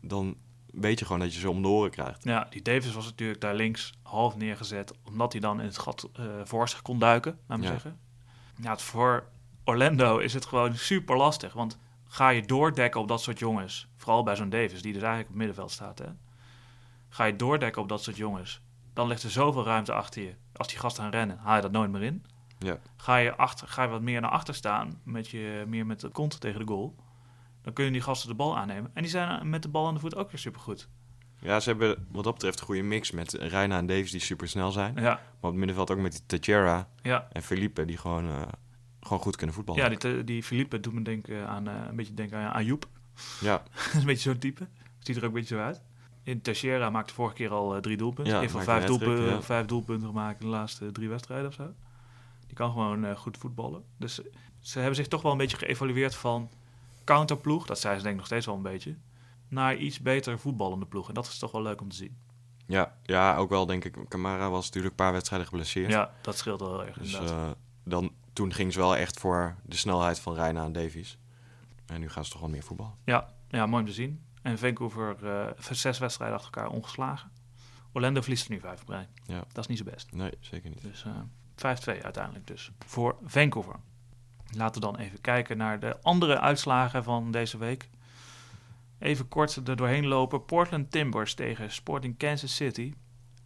[SPEAKER 2] Dan weet je gewoon dat je ze om de oren krijgt.
[SPEAKER 1] Ja, die Davis was natuurlijk daar links half neergezet, omdat hij dan in het gat eh, voor zich kon duiken, laat me
[SPEAKER 2] Ja.
[SPEAKER 1] zeggen. Ja, het, voor Orlando is het gewoon super lastig, want ga je doordekken op dat soort jongens, vooral bij zo'n Davis, die dus eigenlijk op het middenveld staat, hè? ga je doordekken op dat soort jongens, dan ligt er zoveel ruimte achter je. Als die gasten gaan rennen, haal je dat nooit meer in.
[SPEAKER 2] Ja.
[SPEAKER 1] Ga je, achter, ga je wat meer naar achter staan, met je, meer met de kont tegen de goal, dan kunnen die gasten de bal aannemen. En die zijn met de bal aan de voet ook weer supergoed.
[SPEAKER 2] Ja, ze hebben wat dat betreft een goede mix met Reina en Davies die super snel zijn.
[SPEAKER 1] Ja,
[SPEAKER 2] Maar op het middenveld ook met die Teixeira
[SPEAKER 1] ja.
[SPEAKER 2] en Felipe die gewoon, eh, gewoon goed kunnen voetballen.
[SPEAKER 1] Ja, die, die Philippe doet me denken aan, eh, een beetje denken aan, Joep. [laughs]
[SPEAKER 2] ja,
[SPEAKER 1] dat is een beetje zo'n type. Ziet er ook een beetje zo uit. In Teixeira maakte vorige keer al eh, drie doelpunten.
[SPEAKER 2] Ja,
[SPEAKER 1] Heeft van vijf, doelpunten,
[SPEAKER 2] ja.
[SPEAKER 1] vijf doelpunten gemaakt in de laatste drie wedstrijden of zo. Die kan gewoon eh, goed voetballen. Dus ze hebben zich toch wel een beetje geëvalueerd van counterploeg, dat zijn ze denk ik nog steeds wel een beetje, naar iets beter voetballende ploeg. En dat is toch wel leuk om te zien.
[SPEAKER 2] ja, ja, ook wel denk ik. Camara was natuurlijk een paar wedstrijden geblesseerd.
[SPEAKER 1] Ja, dat scheelt wel erg
[SPEAKER 2] Dus
[SPEAKER 1] inderdaad.
[SPEAKER 2] eh, dan, toen ging ze wel echt voor de snelheid van Reina en Davies. En nu gaan ze toch wel meer voetballen.
[SPEAKER 1] Ja, ja, mooi om te zien. En Vancouver eh, zes wedstrijden achter elkaar ongeslagen. Orlando verliest er nu vijf op rij.
[SPEAKER 2] Ja.
[SPEAKER 1] Dat is niet zo best.
[SPEAKER 2] Nee, zeker niet.
[SPEAKER 1] Dus 5-2 uiteindelijk dus voor Vancouver. Laten we dan even kijken naar de andere uitslagen van deze week. Even kort er doorheen lopen. Portland Timbers tegen Sporting Kansas City.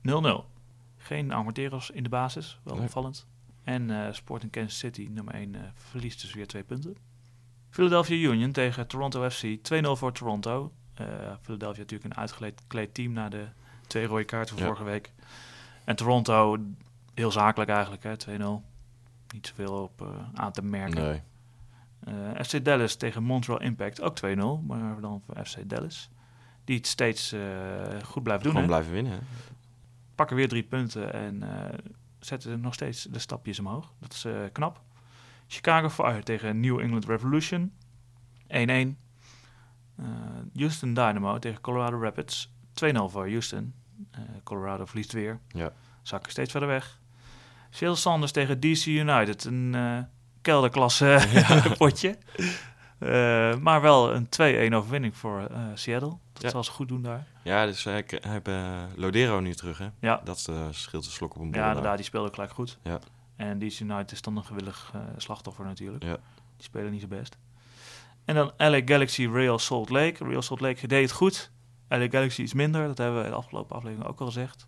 [SPEAKER 1] 0-0. Geen Armenteros in de basis, wel
[SPEAKER 2] Nee.
[SPEAKER 1] opvallend. En eh Sporting Kansas City, nummer 1, eh, verliest dus weer twee punten. Philadelphia Union tegen Toronto FC. 2-0 voor Toronto. Eh, Philadelphia natuurlijk een uitgeleid kleed team na de twee rode kaarten van
[SPEAKER 2] Ja.
[SPEAKER 1] vorige week. En Toronto, heel zakelijk eigenlijk, hè, 2-0. Niet zoveel op eh, aan te merken.
[SPEAKER 2] Nee.
[SPEAKER 1] Eh, FC Dallas tegen Montreal Impact, ook 2-0, maar dan voor FC Dallas. Die het steeds eh, goed blijft doen.
[SPEAKER 2] Gewoon blijven winnen. hè?
[SPEAKER 1] Pakken weer drie punten en zetten nog steeds de stapjes omhoog. Dat is knap. Chicago Fire tegen New England Revolution, 1-1. Eh, Houston Dynamo tegen Colorado Rapids, 2-0 voor Houston. Colorado verliest weer.
[SPEAKER 2] Ja.
[SPEAKER 1] Zakken steeds verder weg. Seattle Sanders tegen DC United. Een eh, kelderklasse [laughs] potje. Eh, maar wel een 2-1 overwinning voor eh, Seattle. Dat
[SPEAKER 2] Ja.
[SPEAKER 1] zal ze goed doen daar.
[SPEAKER 2] Ja, dus hij hij hebben Lodero nu terug, hè?
[SPEAKER 1] Ja.
[SPEAKER 2] Dat scheelt een slok op een
[SPEAKER 1] Ja,
[SPEAKER 2] borrel.
[SPEAKER 1] inderdaad, die speelde gelijk goed.
[SPEAKER 2] Ja.
[SPEAKER 1] En DC United is dan een gewillig slachtoffer natuurlijk.
[SPEAKER 2] Ja.
[SPEAKER 1] Die spelen niet zo best. En dan LA Galaxy Real Salt Lake. Real Salt Lake deed het goed. LA Galaxy iets minder. Dat hebben we in de afgelopen aflevering ook al gezegd.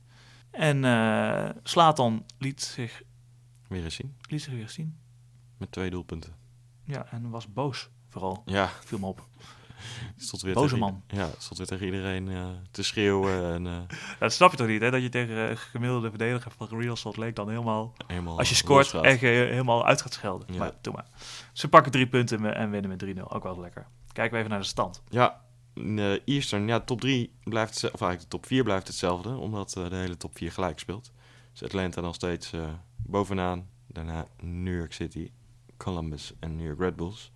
[SPEAKER 1] En eh Slatan liet zich,
[SPEAKER 2] Weer eens zien.
[SPEAKER 1] liet zich weer zien.
[SPEAKER 2] Met twee doelpunten.
[SPEAKER 1] Ja, en was boos vooral.
[SPEAKER 2] Ja,
[SPEAKER 1] Viel me op. [laughs]
[SPEAKER 2] stond weer
[SPEAKER 1] Boze man.
[SPEAKER 2] Ja, stond weer tegen iedereen eh, te schreeuwen. [laughs] En, eh,
[SPEAKER 1] Dat snap je toch niet, hè? Dat je tegen een gemiddelde verdediger van Real Salt Lake dan helemaal...
[SPEAKER 2] helemaal
[SPEAKER 1] Als je scoort, echt helemaal uit gaat schelden.
[SPEAKER 2] Ja.
[SPEAKER 1] Maar doe maar. Ze pakken drie punten en winnen met 3-0. Ook wel lekker. Kijken we even naar de stand.
[SPEAKER 2] Ja, in de Eastern, ja, top 3 blijft. Of eigenlijk de top 4 blijft hetzelfde, omdat eh, de hele top 4 gelijk speelt. Dus Atlanta nog steeds eh, bovenaan. Daarna New York City, Columbus en New York Red Bulls.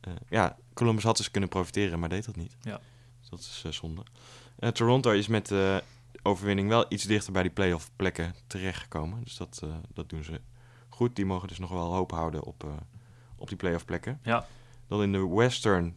[SPEAKER 2] Eh, ja, Columbus had dus kunnen profiteren, maar deed dat niet.
[SPEAKER 1] Ja.
[SPEAKER 2] Dus dat is eh, zonde. Eh, Toronto is met de overwinning wel iets dichter bij die playoff plekken terechtgekomen. Dus dat, eh, dat doen ze goed. Die mogen dus nog wel hoop houden op, eh, op die playoff plekken.
[SPEAKER 1] Ja.
[SPEAKER 2] Dan in de Western eh,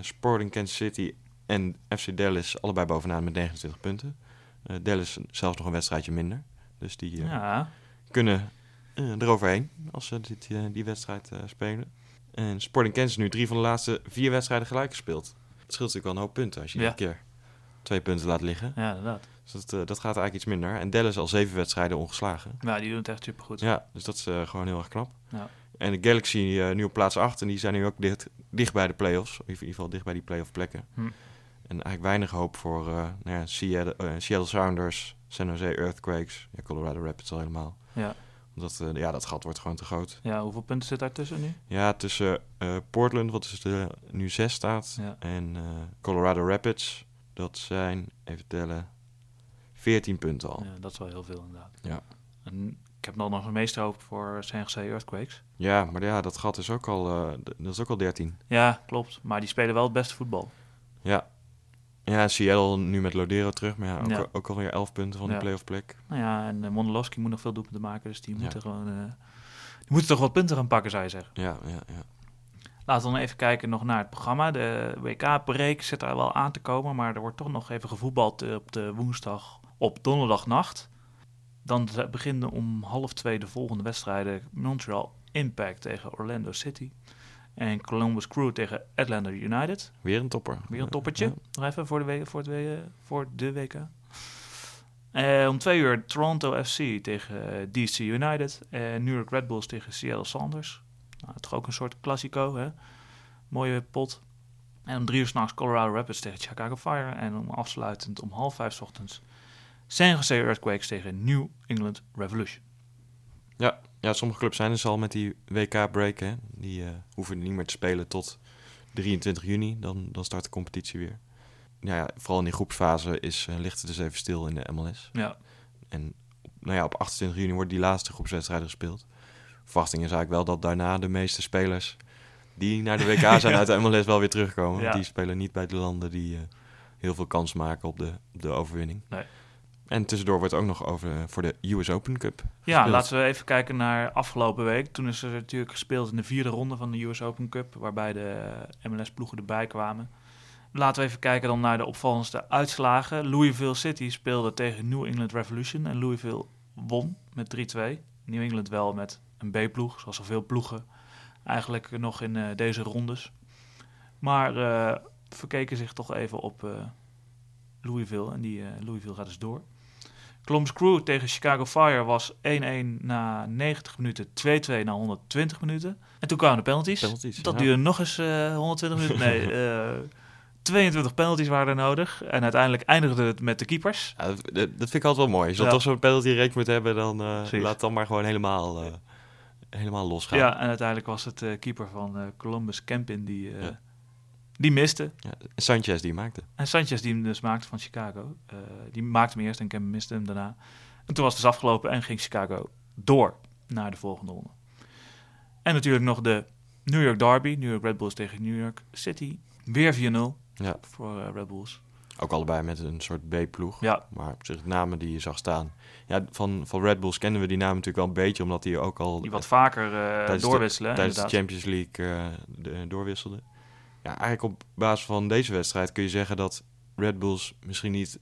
[SPEAKER 2] Sporting Kansas City en FC Dallas allebei bovenaan met 29 punten. Eh, Dallas zelfs nog een wedstrijdje minder. Dus die eh,
[SPEAKER 1] Ja,
[SPEAKER 2] kunnen eh, eroverheen als ze dit, eh, die wedstrijd eh, spelen. En Sporting Kansas nu drie van de laatste vier wedstrijden gelijk gespeeld. Dat scheelt natuurlijk wel een hoop punten als je
[SPEAKER 1] Ja.
[SPEAKER 2] een keer twee punten laat liggen.
[SPEAKER 1] ja, inderdaad.
[SPEAKER 2] Dus dat, eh, dat gaat eigenlijk iets minder. En Dallas al zeven wedstrijden ongeslagen.
[SPEAKER 1] Ja, die doen het echt supergoed.
[SPEAKER 2] Ja, dus dat is eh, gewoon heel erg knap.
[SPEAKER 1] Ja.
[SPEAKER 2] En de Galaxy eh, nu op plaats 8 en die zijn nu ook dicht, dicht bij de playoffs. Of in ieder geval dicht bij die playoff plekken.
[SPEAKER 1] Hm.
[SPEAKER 2] En eigenlijk weinig hoop voor eh, nou ja, Seattle, eh, Seattle Sounders, San Jose Earthquakes, ja, Colorado Rapids al helemaal.
[SPEAKER 1] Ja.
[SPEAKER 2] Omdat ja, dat gat wordt gewoon te groot.
[SPEAKER 1] ja, hoeveel punten zit daar tussen nu?
[SPEAKER 2] Ja, tussen Portland, wat dus de, nu 6 staat,
[SPEAKER 1] Ja.
[SPEAKER 2] en Colorado Rapids, dat zijn, even tellen, 14 punten al.
[SPEAKER 1] Ja, dat is wel heel veel inderdaad.
[SPEAKER 2] Ja.
[SPEAKER 1] En Ik heb dan nog de meeste hoop voor Jose Earthquakes.
[SPEAKER 2] Ja, maar ja, dat gat is ook al, eh, dat is ook al 13.
[SPEAKER 1] Ja, klopt. Maar die spelen wel het beste voetbal.
[SPEAKER 2] Ja. Ja, Seattle nu met Lodero terug, maar ja, ook,
[SPEAKER 1] Ja.
[SPEAKER 2] al- ook alweer 11 punten van
[SPEAKER 1] Ja.
[SPEAKER 2] de playoff plek.
[SPEAKER 1] Nou ja, en uh, Mondolowski moet nog veel doelpunten maken. Dus die
[SPEAKER 2] Ja.
[SPEAKER 1] moeten gewoon... eh, die moeten toch wat punten gaan pakken, zou je zeggen.
[SPEAKER 2] Ja, ja, ja.
[SPEAKER 1] Laten we dan even kijken nog naar het programma. De WK-break zit er wel aan te komen, maar er wordt toch nog even gevoetbald op de woensdag op donderdagnacht. Dan beginnen om half twee de volgende wedstrijden. Montreal Impact tegen Orlando City. En Columbus Crew tegen Atlanta United.
[SPEAKER 2] Weer een topper.
[SPEAKER 1] Weer een toppertje.
[SPEAKER 2] Ja.
[SPEAKER 1] Nog even voor de, we- voor het voor de WK. Eh, om twee uur Toronto FC tegen eh, DC United. En New York Red Bulls tegen Seattle Sounders. Nou, toch ook een soort klassico, hè? Mooie pot. En om drie uur s'nachts Colorado Rapids tegen Chicago Fire. En om afsluitend om half vijf 's ochtends San Jose Earthquakes tegen New England Revolution.
[SPEAKER 2] Ja, sommige clubs zijn dus al met die WK-break. Die eh, hoeven niet meer te spelen tot 23 juni. Dan, dan start de competitie weer. Ja, ja, vooral in die groepsfase is, eh, ligt het dus even stil in de MLS.
[SPEAKER 1] Ja,
[SPEAKER 2] En nou ja, op 28 juni wordt die laatste groepswedstrijden gespeeld. Verwachting is eigenlijk wel dat daarna de meeste spelers die naar de WK zijn [laughs] uit de MLS wel weer terugkomen.
[SPEAKER 1] Ja.
[SPEAKER 2] Want die spelen niet bij de landen die eh, heel veel kans maken op de, op de overwinning.
[SPEAKER 1] Nee.
[SPEAKER 2] En tussendoor wordt ook nog over eh, voor de US Open Cup
[SPEAKER 1] Ja,
[SPEAKER 2] gespeeld.
[SPEAKER 1] laten we even kijken naar afgelopen week. Toen is er natuurlijk gespeeld in de vierde ronde van de US Open Cup, waarbij de MLS-ploegen erbij kwamen. Laten we even kijken dan naar de opvallendste uitslagen. Louisville City speelde tegen New England Revolution en Louisville won met 3-2. New England wel met een B-ploeg, zoals zoveel ploegen eigenlijk nog in eh, deze rondes. Maar eh verkeken zich toch even op eh, Louisville en die eh, Louisville gaat dus door. Columbus Crew tegen Chicago Fire was 1-1 na 90 minuten, 2-2 na 120 minuten. En toen kwamen de penalties.
[SPEAKER 2] Penalties,
[SPEAKER 1] dat
[SPEAKER 2] ja.
[SPEAKER 1] duurde nog eens eh 120 minuten. Nee, [laughs] eh 22 penalties waren er nodig. En uiteindelijk eindigde het met de keepers.
[SPEAKER 2] Ja, dat, vind ik altijd wel mooi. Als je
[SPEAKER 1] Ja.
[SPEAKER 2] toch zo'n penalty rate moet hebben, dan
[SPEAKER 1] Precies.
[SPEAKER 2] laat het dan maar gewoon helemaal, helemaal losgaan.
[SPEAKER 1] Ja, en uiteindelijk was het keeper van Columbus Campin die. Die miste.
[SPEAKER 2] Ja, Sanchez die maakte.
[SPEAKER 1] En Sanchez die hem dus maakte van Chicago. eh, die maakte hem eerst en Campin miste hem daarna. En toen was het dus afgelopen en ging Chicago door naar de volgende ronde. En natuurlijk nog de New York Derby. New York Red Bulls tegen New York City. Weer 4-0
[SPEAKER 2] Ja.
[SPEAKER 1] voor eh, Red Bulls.
[SPEAKER 2] Ook allebei met een soort B-ploeg.
[SPEAKER 1] Ja,
[SPEAKER 2] Maar op zich de namen die je zag staan. Ja, van, van Red Bulls kennen we die namen natuurlijk wel een beetje, omdat die ook al
[SPEAKER 1] die wat vaker eh,
[SPEAKER 2] de-
[SPEAKER 1] doorwisselen.
[SPEAKER 2] tijdens de. Champions League eh, de- doorwisselden. Ja, eigenlijk op basis van deze wedstrijd kun je zeggen dat Red Bulls misschien niet...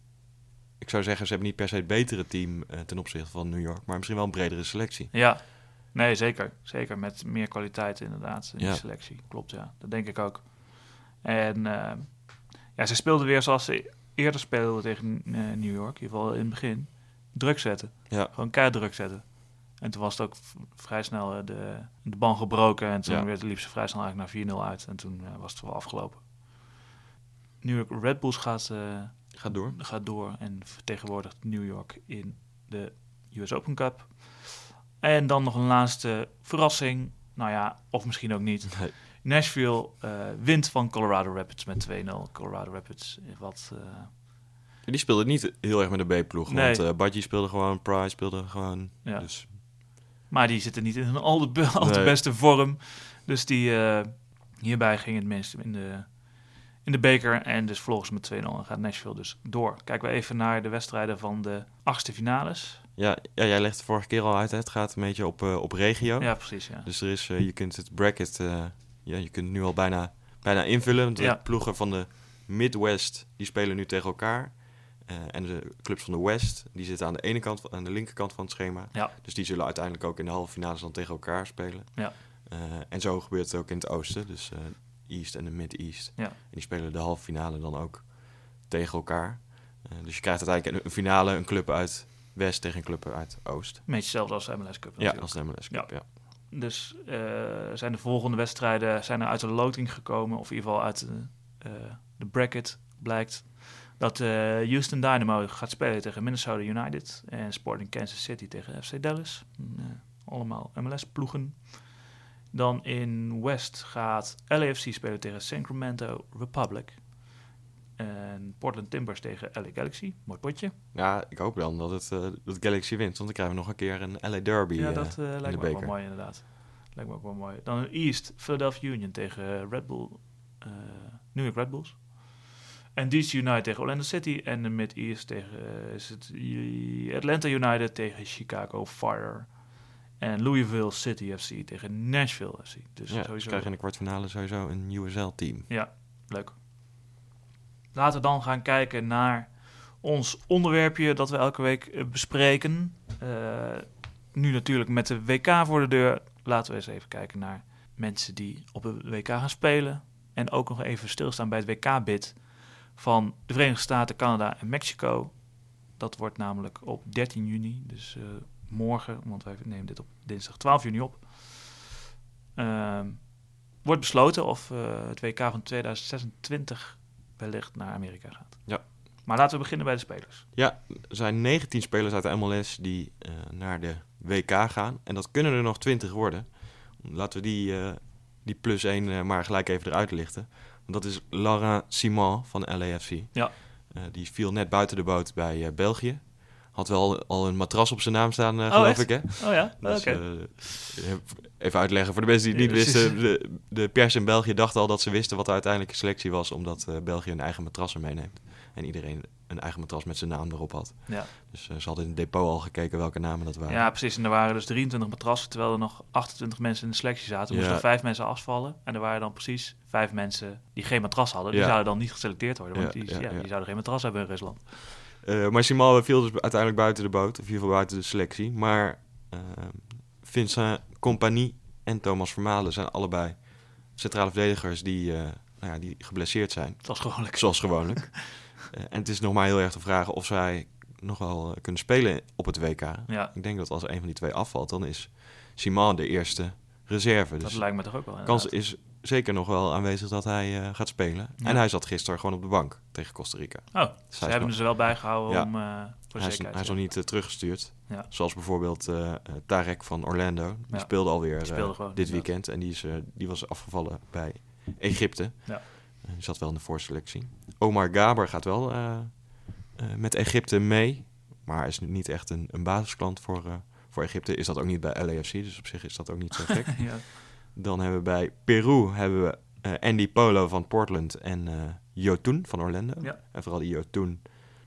[SPEAKER 2] Ik zou zeggen, ze hebben niet per se het betere team eh, ten opzichte van New York, maar misschien wel een bredere selectie.
[SPEAKER 1] Ja, nee, zeker. Zeker met meer kwaliteit inderdaad in
[SPEAKER 2] Ja.
[SPEAKER 1] die selectie. Klopt, ja. Dat denk ik ook. En eh, ja, ze speelden weer zoals ze eerder speelden tegen eh, New York. In ieder geval in het begin. Druk zetten.
[SPEAKER 2] Ja.
[SPEAKER 1] Gewoon keihard druk zetten. En toen was het ook vrij snel eh, de, de ban gebroken. En toen
[SPEAKER 2] Ja.
[SPEAKER 1] werd, liep ze vrij snel eigenlijk naar 4-0 uit. En toen eh, was het wel afgelopen. New York Red Bulls gaat, eh,
[SPEAKER 2] Ga door.
[SPEAKER 1] gaat door en vertegenwoordigt New York in de US Open Cup. En dan nog een laatste verrassing. Nou ja, of misschien ook niet.
[SPEAKER 2] Nee.
[SPEAKER 1] Nashville wint van Colorado Rapids met 2-0. Colorado Rapids, wat...
[SPEAKER 2] Die speelde niet heel erg met de B-ploeg,
[SPEAKER 1] Nee.
[SPEAKER 2] want Badji speelde gewoon, Price speelde gewoon.
[SPEAKER 1] Ja.
[SPEAKER 2] Dus
[SPEAKER 1] maar die zitten niet in al de, be- [laughs] al de
[SPEAKER 2] Nee.
[SPEAKER 1] beste vorm. Dus die, eh, hierbij ging het minst in de, in de beker. En dus volgens met 2-0 en gaat Nashville dus door. Kijken we even naar de wedstrijden van de achtste finales.
[SPEAKER 2] ja, ja, jij legt de vorige keer al uit, hè. het gaat een beetje op, eh, op regio.
[SPEAKER 1] Ja, precies. Ja.
[SPEAKER 2] Dus er is, eh, je kunt het bracket, ja, je kunt nu al bijna, bijna invullen.
[SPEAKER 1] Ja.
[SPEAKER 2] de ploegen van de Midwest, die spelen nu tegen elkaar. Eh, en de clubs van de West, die zitten aan de ene kant, aan de linkerkant van het schema.
[SPEAKER 1] Ja.
[SPEAKER 2] Dus die zullen uiteindelijk ook in de halve finales dan tegen elkaar spelen.
[SPEAKER 1] Ja.
[SPEAKER 2] Eh, en zo gebeurt het ook in het oosten, dus eh, East en de Mid-East.
[SPEAKER 1] Ja.
[SPEAKER 2] En die spelen de halve finale dan ook tegen elkaar. Dus je krijgt uiteindelijk een, een finale, een club uit West tegen een club uit Oost.
[SPEAKER 1] Beetje hetzelfde als de MLS Cup
[SPEAKER 2] Ja, als de MLS Cup, ja.
[SPEAKER 1] Dus zijn de volgende wedstrijden zijn er uit de loting gekomen, of in ieder geval uit de, de bracket blijkt dat eh, Houston Dynamo gaat spelen tegen Minnesota United en Sporting Kansas City tegen FC Dallas. Eh, allemaal MLS-ploegen. Dan in West gaat LAFC spelen tegen Sacramento Republic. En Portland Timbers tegen LA Galaxy. Mooi potje.
[SPEAKER 2] Ja, ik hoop dan dat het uh, dat Galaxy wint. Want dan krijgen we nog een keer een LA Derby
[SPEAKER 1] Ja, dat uh, lijkt me ook wel mooi inderdaad. Lijkt me ook wel mooi. Dan East, Philadelphia Union tegen Red Bull, New York Red Bulls. En DC United tegen Orlando City. En de Mid-East tegen is het Atlanta United tegen Chicago Fire. En Louisville City FC tegen Nashville FC. Dus
[SPEAKER 2] ja, sowieso... krijgen in de kwartfinale sowieso een USL-team.
[SPEAKER 1] Ja, leuk. Laten we dan gaan kijken naar ons onderwerpje dat we elke week bespreken. Uh, nu natuurlijk met de WK voor de deur. Laten we eens even kijken naar mensen die op de WK gaan spelen. En ook nog even stilstaan bij het WK-bid van de Verenigde Staten, Canada en Mexico. Dat wordt namelijk op 13 juni, dus uh, morgen, want wij nemen dit op dinsdag 12 juni op. Uh, wordt besloten of uh, het WK van 2026 wellicht naar Amerika gaat.
[SPEAKER 2] Ja.
[SPEAKER 1] Maar laten we beginnen bij de spelers.
[SPEAKER 2] Ja, er zijn 19 spelers uit de MLS die uh, naar de WK gaan. En dat kunnen er nog 20 worden. Laten we die, die plus 1 uh, maar gelijk even eruit lichten. Dat is Laurent Simon van LAFC.
[SPEAKER 1] Ja.
[SPEAKER 2] die viel net buiten de boot bij België. Had wel al een matras op zijn naam staan, geloof
[SPEAKER 1] oh,
[SPEAKER 2] ik. Hè?
[SPEAKER 1] Oh ja,
[SPEAKER 2] dus,
[SPEAKER 1] oké.
[SPEAKER 2] even uitleggen voor de mensen die het niet wisten. De, de, pers in België dacht al dat ze wisten wat de uiteindelijke selectie was, omdat België een eigen matrassen meeneemt. En iedereen een eigen matras met zijn naam erop had.
[SPEAKER 1] Ja.
[SPEAKER 2] Dus uh, ze hadden in het depot al gekeken welke namen dat waren.
[SPEAKER 1] Ja, precies. En er waren dus 23 matrassen, terwijl er nog 28 mensen in de selectie zaten. Moesten
[SPEAKER 2] Ja.
[SPEAKER 1] vijf mensen afvallen. En er waren dan precies vijf mensen die geen matras hadden. Die
[SPEAKER 2] Ja.
[SPEAKER 1] zouden dan niet geselecteerd worden, want
[SPEAKER 2] Ja,
[SPEAKER 1] die, die zouden geen matras hebben in Rusland.
[SPEAKER 2] Uh, maar Simon viel dus uiteindelijk buiten de boot, of in ieder geval buiten de selectie. Maar uh, Vincent Compagnie en Thomas Vermalen zijn allebei centrale verdedigers die, uh, nou ja, die geblesseerd zijn.
[SPEAKER 1] Was gewoonlijk.
[SPEAKER 2] Zoals gewoonlijk. [laughs] uh, en het is nog maar heel erg te vragen of zij nog wel uh, kunnen spelen op het WK.
[SPEAKER 1] Ja,
[SPEAKER 2] Ik denk dat als een van die twee afvalt, dan is Simon de eerste reserve.
[SPEAKER 1] dat
[SPEAKER 2] Dus
[SPEAKER 1] lijkt me toch ook wel.
[SPEAKER 2] de kans is zeker nog wel aanwezig dat hij uh, gaat spelen.
[SPEAKER 1] Ja.
[SPEAKER 2] En hij zat gisteren gewoon op de bank tegen Costa Rica.
[SPEAKER 1] Oh,
[SPEAKER 2] Dus
[SPEAKER 1] ze hebben
[SPEAKER 2] nog-
[SPEAKER 1] er wel bijgehouden
[SPEAKER 2] Ja.
[SPEAKER 1] om uh, voor
[SPEAKER 2] hij, is, hij is nog niet uh, teruggestuurd.
[SPEAKER 1] Ja.
[SPEAKER 2] Zoals bijvoorbeeld Tarek van Orlando. Die speelde alweer
[SPEAKER 1] Die speelde gewoon,
[SPEAKER 2] dit weekend. En die, is, die was afgevallen bij Egypte.
[SPEAKER 1] Ja.
[SPEAKER 2] Die zat wel in de voorselectie. Omar Gaber gaat wel uh, uh, met Egypte mee. Maar hij is niet echt een, een basisklant voor, uh, voor Egypte. Is dat ook niet bij LAFC. Dus op zich is dat ook niet zo gek. [laughs]
[SPEAKER 1] ja.
[SPEAKER 2] Dan hebben we bij Peru hebben we Andy Polo van Portland en Jotun van Orlando.
[SPEAKER 1] Ja.
[SPEAKER 2] En vooral die Jotun,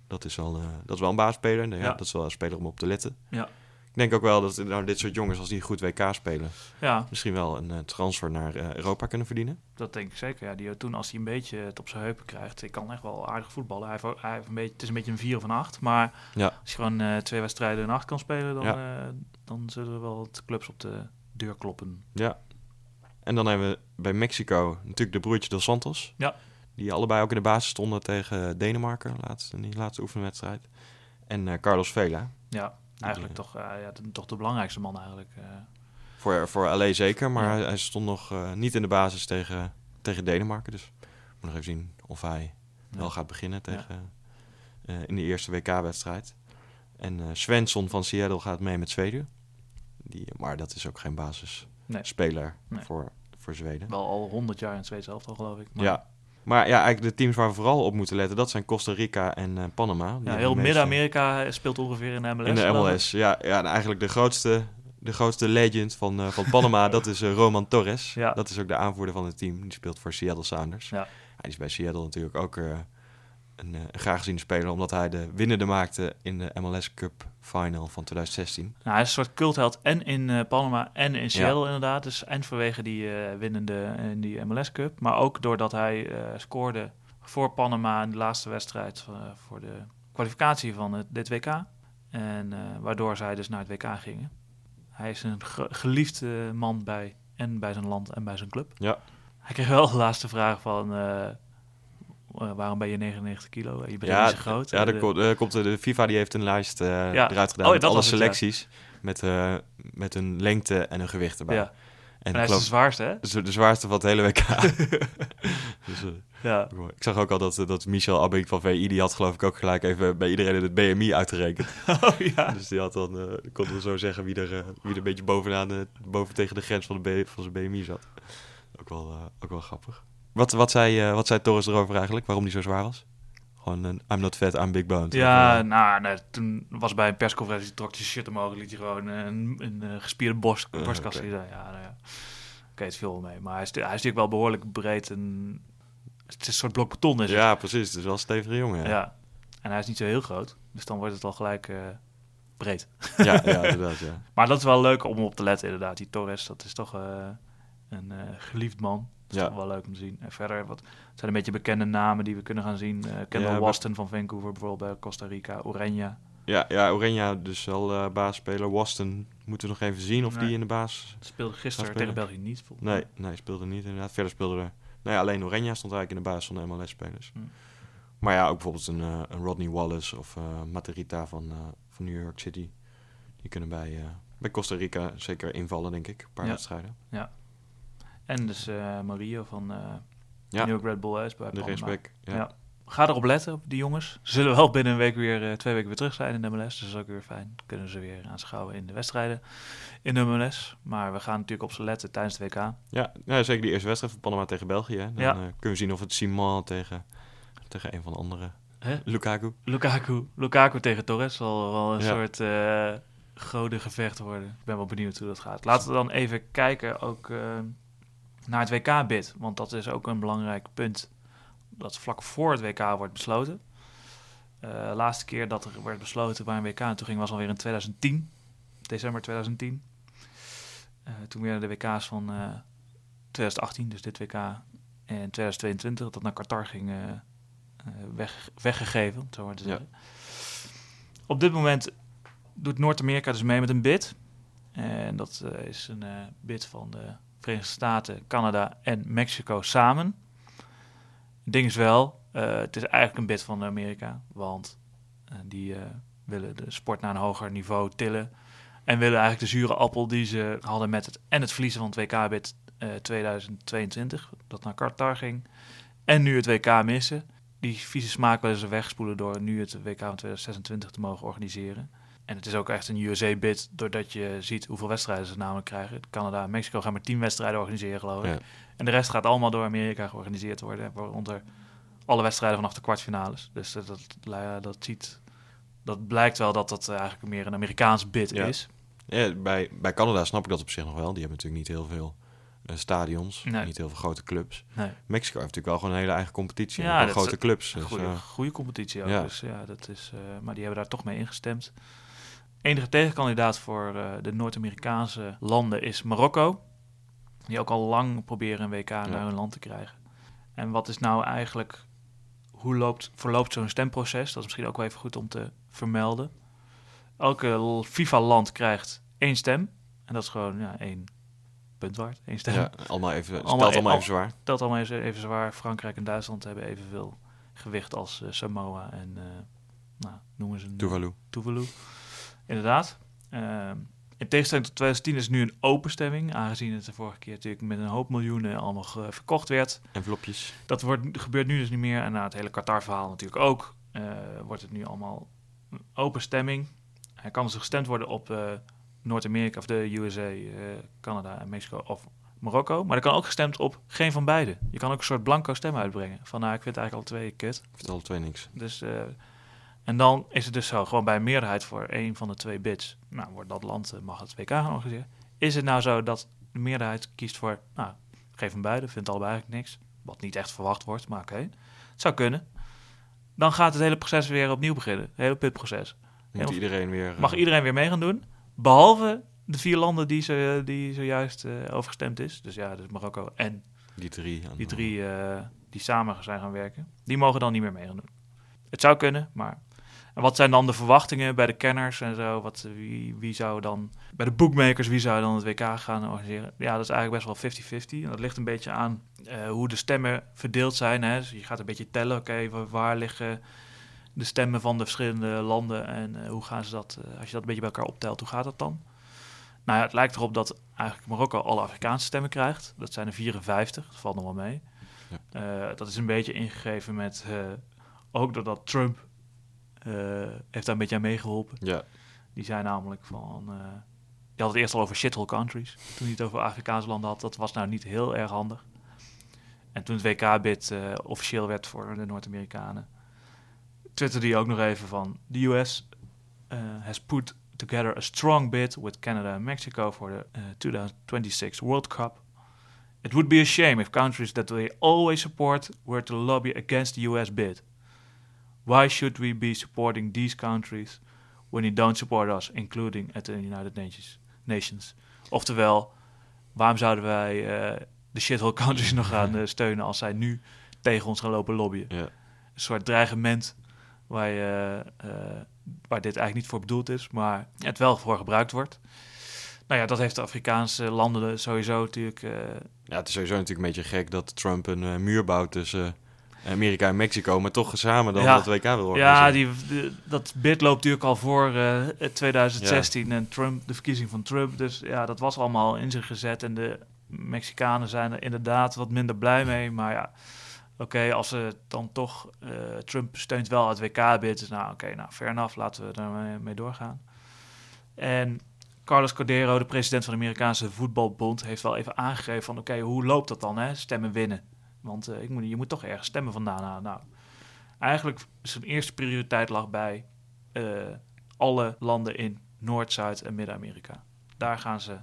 [SPEAKER 2] dat is wel, uh, dat is wel een baasspeler. Ja,
[SPEAKER 1] Ja.
[SPEAKER 2] Dat is wel een speler om op te letten.
[SPEAKER 1] Ja.
[SPEAKER 2] Ik denk ook wel dat nou, dit soort jongens, als die goed WK spelen,
[SPEAKER 1] ja,
[SPEAKER 2] misschien wel een uh, transfer naar uh, Europa kunnen verdienen.
[SPEAKER 1] dat denk ik zeker. Ja, die toen als hij een beetje het op zijn heupen krijgt, ik kan echt wel aardig voetballen. Hij heeft, hij heeft een beetje, het is een beetje een 4 of een 8, maar
[SPEAKER 2] Ja.
[SPEAKER 1] als je gewoon eh, twee wedstrijden in 8 kan spelen, dan,
[SPEAKER 2] Ja.
[SPEAKER 1] eh, dan zullen er wel wat clubs op de deur kloppen.
[SPEAKER 2] Ja. En dan hebben we bij Mexico natuurlijk de broertjes Dos Santos.
[SPEAKER 1] Ja.
[SPEAKER 2] Die allebei ook in de basis stonden tegen Denemarken, laatst, in die laatste oefenwedstrijd. En Carlos Vela.
[SPEAKER 1] Ja, eigenlijk toch, eh, ja, de, toch de belangrijkste man eigenlijk. eh.
[SPEAKER 2] Voor, voor LA zeker, maar
[SPEAKER 1] Ja.
[SPEAKER 2] hij, hij stond nog uh, niet in de basis tegen, tegen Denemarken. Dus we moeten nog even zien of hij
[SPEAKER 1] Ja.
[SPEAKER 2] wel gaat beginnen tegen, uh, in de eerste WK-wedstrijd. En uh, Svensson van Seattle gaat mee met Zweden. Die, maar dat is ook geen basisspeler
[SPEAKER 1] Nee. Nee.
[SPEAKER 2] voor, voor Zweden.
[SPEAKER 1] Wel al 100 jaar in het Zweedse elftal, geloof ik. Maar,
[SPEAKER 2] Ja. Maar ja, eigenlijk de teams waar we vooral op moeten letten, dat zijn Costa Rica en uh, Panama. Die
[SPEAKER 1] Ja, heel Midden-Amerika speelt ongeveer in de MLS.
[SPEAKER 2] In de. MLS, ja. ja en eigenlijk de grootste, de grootste legend van, uh, van Panama, [laughs] dat is uh, Roman Torres.
[SPEAKER 1] Ja.
[SPEAKER 2] Dat is ook de aanvoerder van het team. Die speelt voor Seattle Sounders.
[SPEAKER 1] Ja.
[SPEAKER 2] Hij is bij Seattle natuurlijk ook een, een graag geziene speler, omdat hij de winnende maakte in de MLS Cup Final van 2016.
[SPEAKER 1] Nou, hij is een soort cultheld en in eh, Panama en in Seattle inderdaad. Dus en vanwege die eh, winnende in die MLS Cup. Maar ook doordat hij eh, scoorde voor Panama in de laatste wedstrijd eh, voor de kwalificatie van het, dit WK. En eh, waardoor zij dus naar het WK gingen. Hij is een ge- geliefde man bij en bij zijn land en bij zijn club.
[SPEAKER 2] Ja.
[SPEAKER 1] Hij kreeg wel de laatste vraag van... eh, eh, waarom ben je 99 kilo? Je bent
[SPEAKER 2] ja,
[SPEAKER 1] niet zo groot.
[SPEAKER 2] Ja,
[SPEAKER 1] De-
[SPEAKER 2] er komt, komt, de FIFA die heeft een lijst uh,
[SPEAKER 1] Ja.
[SPEAKER 2] eruit gedaan
[SPEAKER 1] Oh,
[SPEAKER 2] met
[SPEAKER 1] dat
[SPEAKER 2] alle
[SPEAKER 1] het,
[SPEAKER 2] selecties. Met, met een lengte en een gewicht erbij.
[SPEAKER 1] Ja.
[SPEAKER 2] En
[SPEAKER 1] En hij is de zwaarste, hè?
[SPEAKER 2] de, zwaarste van het hele WK. [laughs] [laughs] dus, uh,
[SPEAKER 1] Ja.
[SPEAKER 2] ik zag ook al dat, dat Michel Abink van VI, die had geloof ik ook gelijk even bij iedereen het BMI uitgerekend. [laughs]
[SPEAKER 1] Oh ja.
[SPEAKER 2] Dus die had dan, uh, konden we zo zeggen wie er, uh, wie er een beetje bovenaan, boven tegen de grens van, de B, van zijn BMI zat. Ook wel, ook wel grappig. Wat, wat, zei, uh, wat zei Torres erover eigenlijk, waarom die zo zwaar was? Gewoon een I'm not fat, I'm big boned.
[SPEAKER 1] Ja,
[SPEAKER 2] Of, eh,
[SPEAKER 1] nou, nee, toen was bij een persconferentie, trok zijn shirt omhoog, liet hij gewoon een, een, eh, gespierde borst,
[SPEAKER 2] Eh,
[SPEAKER 1] borstkast. Ja, nou ja. Oké, het viel wel mee. Maar hij is, hij is natuurlijk wel behoorlijk breed en het is een soort blok beton. Is het.
[SPEAKER 2] ja, precies. Het is wel een stevige jongen. Ja,
[SPEAKER 1] Ja. En hij is niet zo heel groot, dus dan wordt het al gelijk eh, breed.
[SPEAKER 2] ja, ja [laughs] inderdaad. Ja.
[SPEAKER 1] Maar dat is wel leuk om op te letten, inderdaad. Die Torres, dat is toch eh, een eh, geliefd man. Dat is
[SPEAKER 2] Ja.
[SPEAKER 1] toch wel leuk om te zien. En verder, wat het zijn een beetje bekende namen die we kunnen gaan zien. Eh Kendall
[SPEAKER 2] Ja,
[SPEAKER 1] Waston van Vancouver bijvoorbeeld bij Costa Rica. Oranje.
[SPEAKER 2] Ja, ja Oranje dus al eh baasspeler. Waston moeten we nog even zien of
[SPEAKER 1] Nee.
[SPEAKER 2] die in de baas...
[SPEAKER 1] Speelde gisteren tegen België niet. volgens
[SPEAKER 2] Nee,
[SPEAKER 1] mij.
[SPEAKER 2] nee, speelde niet inderdaad. Verder speelde er... Nee, alleen Oranje stond eigenlijk in de baas van de MLS-spelers.
[SPEAKER 1] Hm.
[SPEAKER 2] Maar ja, ook bijvoorbeeld een, eh, een Rodney Wallace of eh Materita van, eh, van New York City. Die kunnen bij, eh, bij Costa Rica zeker invallen, denk ik. Een paar
[SPEAKER 1] Ja.
[SPEAKER 2] wedstrijden.
[SPEAKER 1] En dus eh, Mario van eh
[SPEAKER 2] Ja.
[SPEAKER 1] New York Red Bull is bij
[SPEAKER 2] De rechtsback. Ja.
[SPEAKER 1] Ja. Ga erop letten, op die jongens. Ze zullen wel binnen een week weer, eh, twee weken weer terug zijn in de MLS. Dus dat is ook weer fijn. Kunnen ze weer aanschouwen in de wedstrijden in de MLS. Maar we gaan natuurlijk op ze letten tijdens het WK.
[SPEAKER 2] Ja, ja, zeker die eerste wedstrijd van Panama tegen België. hè. Dan
[SPEAKER 1] Ja.
[SPEAKER 2] kunnen we zien of het Simon tegen, tegen een van de andere.
[SPEAKER 1] Hè?
[SPEAKER 2] Lukaku.
[SPEAKER 1] Lukaku, Lukaku tegen Torres zal wel een
[SPEAKER 2] Ja.
[SPEAKER 1] soort eh goden gevecht worden. Ik ben wel benieuwd hoe dat gaat. Laten we dan even kijken ook naar het WK-bid. Want dat is ook een belangrijk punt dat vlak voor het WK wordt besloten. Eh laatste keer dat er werd besloten waar een WK naartoe ging was alweer in 2010. December 2010. Eh, toen werden de WK's van eh 2018, dus dit WK, en 2022, dat naar Qatar ging, eh, eh, weg, weggegeven, zo maar te
[SPEAKER 2] Ja.
[SPEAKER 1] zeggen. Op dit moment doet Noord-Amerika dus mee met een bid. En dat eh, is een eh, bid van de Verenigde Staten, Canada en Mexico samen. Het ding is wel, eh, het is eigenlijk een bid van Amerika, want eh, die eh, willen de sport naar een hoger niveau tillen. En willen eigenlijk de zure appel die ze hadden met het en het verliezen van het WK-bid eh 2022, dat naar Qatar ging, en nu het WK missen. Die vieze smaak willen ze wegspoelen door nu het WK van 2026 te mogen organiseren. En het is ook echt een USA-bid, doordat je ziet hoeveel wedstrijden ze namelijk krijgen. Canada en Mexico gaan maar tien wedstrijden organiseren, geloof ik.
[SPEAKER 2] Ja.
[SPEAKER 1] En de rest gaat allemaal door Amerika georganiseerd worden. Waaronder alle wedstrijden vanaf de kwartfinales. Dus dat, dat, dat, ziet, dat blijkt wel dat dat eigenlijk meer een Amerikaans bid
[SPEAKER 2] Ja.
[SPEAKER 1] is.
[SPEAKER 2] Ja, bij, bij Canada snap ik dat op zich nog wel. Die hebben natuurlijk niet heel veel eh, stadions,
[SPEAKER 1] Nee.
[SPEAKER 2] niet heel veel grote clubs.
[SPEAKER 1] Nee.
[SPEAKER 2] Mexico heeft natuurlijk wel gewoon een hele eigen competitie.
[SPEAKER 1] Ja, dat
[SPEAKER 2] grote clubs.
[SPEAKER 1] Een
[SPEAKER 2] Dus,
[SPEAKER 1] goede,
[SPEAKER 2] eh,
[SPEAKER 1] goede competitie ook.
[SPEAKER 2] ja.
[SPEAKER 1] Dus, ja, dat is, eh, maar die hebben daar toch mee ingestemd. Enige tegenkandidaat voor eh, de Noord-Amerikaanse landen is Marokko. Die ook al lang proberen een WK naar hun land te krijgen. En wat is nou eigenlijk... Hoe loopt, verloopt zo'n stemproces? Dat is misschien ook wel even goed om te vermelden. Elke FIFA-land krijgt één stem. En dat is gewoon ja, één punt waard. één stem.
[SPEAKER 2] ja, allemaal even,
[SPEAKER 1] Allemaal
[SPEAKER 2] stelt
[SPEAKER 1] e-
[SPEAKER 2] allemaal
[SPEAKER 1] al-
[SPEAKER 2] even zwaar.
[SPEAKER 1] telt allemaal even, even zwaar. Frankrijk en Duitsland hebben evenveel gewicht als eh, Samoa en eh nou, noemen ze een
[SPEAKER 2] Tuvalu.
[SPEAKER 1] Tuvalu. Inderdaad. Ehm, in tegenstelling tot 2010 is het nu een open stemming, aangezien het de vorige keer natuurlijk met een hoop miljoenen allemaal ge- verkocht werd.
[SPEAKER 2] Envelopjes.
[SPEAKER 1] Dat wordt, gebeurt nu dus niet meer. En na het hele Qatar-verhaal natuurlijk ook, eh, wordt het nu allemaal een open stemming. Er kan dus gestemd worden op eh, Noord-Amerika of de USA, eh, Canada en Mexico of Marokko. Maar er kan ook gestemd op geen van beide. Je kan ook een soort blanco stem uitbrengen. Van nou, ik vind het eigenlijk al twee kut.
[SPEAKER 2] Ik vind alle twee niks.
[SPEAKER 1] Dus, eh, en dan is het dus zo, gewoon bij een meerderheid voor één van de twee bits. Nou, wordt dat land, eh, mag het WK gaan organiseren. Is het nou zo dat de meerderheid kiest voor, nou, geef hem beide, vindt allebei eigenlijk niks. Wat niet echt verwacht wordt, maar oké. Het zou kunnen. Dan gaat het hele proces weer opnieuw beginnen. Het hele pitproces.
[SPEAKER 2] Moet iedereen weer...
[SPEAKER 1] Mag
[SPEAKER 2] eh,
[SPEAKER 1] iedereen weer mee gaan doen. Behalve de vier landen die, ze, die zojuist eh overgestemd is. Dus ja, dus Marokko en
[SPEAKER 2] Die drie.
[SPEAKER 1] die drie die samen zijn gaan werken. Die mogen dan niet meer mee gaan doen. Het zou kunnen, maar... En wat zijn dan de verwachtingen bij de kenners en zo? Wat, wie, wie zou dan... Bij de bookmakers, wie zou dan het WK gaan organiseren? Ja, dat is eigenlijk best wel 50-50. En dat ligt een beetje aan eh, hoe de stemmen verdeeld zijn. Hè? Dus je gaat een beetje tellen, oké, wa- waar liggen de stemmen van de verschillende landen... en eh, hoe gaan ze dat... eh, als je dat een beetje bij elkaar optelt, hoe gaat dat dan? Nou ja, het lijkt erop dat eigenlijk Marokko alle Afrikaanse stemmen krijgt. Dat zijn er 54, dat valt nog wel mee. Eh, dat is een beetje ingegeven met... ook doordat Trump heeft daar een beetje aan meegeholpen.
[SPEAKER 2] Ja,
[SPEAKER 1] Die zei namelijk van... eh die had het eerst al over shithole countries. Toen hij het over Afrikaanse landen had. Dat was nou niet heel erg handig. En toen het WK-bid eh, officieel werd voor de Noord-Amerikanen... twitterde hij ook nog even van... The US has put together a strong bid with Canada and Mexico for the uh, 2026 World Cup. It would be a shame if countries that we always support were to lobby against the US bid. Why should we be supporting these countries when they don't support us, including at the United Nations? Nations? Oftewel, waarom zouden wij uh, de shithole countries [laughs] nog gaan uh, steunen als zij nu tegen ons gaan lopen lobbyen?
[SPEAKER 2] Ja.
[SPEAKER 1] Een soort dreigement waar, je, uh, waar dit eigenlijk niet voor bedoeld is, maar het wel voor gebruikt wordt. Nou ja, dat heeft de Afrikaanse landen sowieso natuurlijk. Uh,
[SPEAKER 2] ja, het is sowieso natuurlijk een beetje gek dat Trump een uh, muur bouwt tussen Amerika en Mexico, maar toch samen dan
[SPEAKER 1] ja,
[SPEAKER 2] dat WK wil.
[SPEAKER 1] Ja, die, die, dat bid loopt natuurlijk al voor 2016 ja. en Trump, de verkiezing van Trump. Dus ja, dat was allemaal in zich gezet en de Mexicanen zijn er inderdaad wat minder blij mee. Maar ja, oké, okay, als ze dan toch... Uh, Trump steunt wel het WK-bid, dus nou oké, okay, nou fair enough, laten we daarmee mee doorgaan. En Carlos Cordero, de president van de Amerikaanse voetbalbond, heeft wel even aangegeven van oké, okay, hoe loopt dat dan, hè? Stemmen winnen. Want uh, ik moet, je moet toch ergens stemmen vandaan halen. Nou, eigenlijk zijn eerste prioriteit lag bij uh, alle landen in Noord, Zuid en Midden-Amerika. Daar gaan ze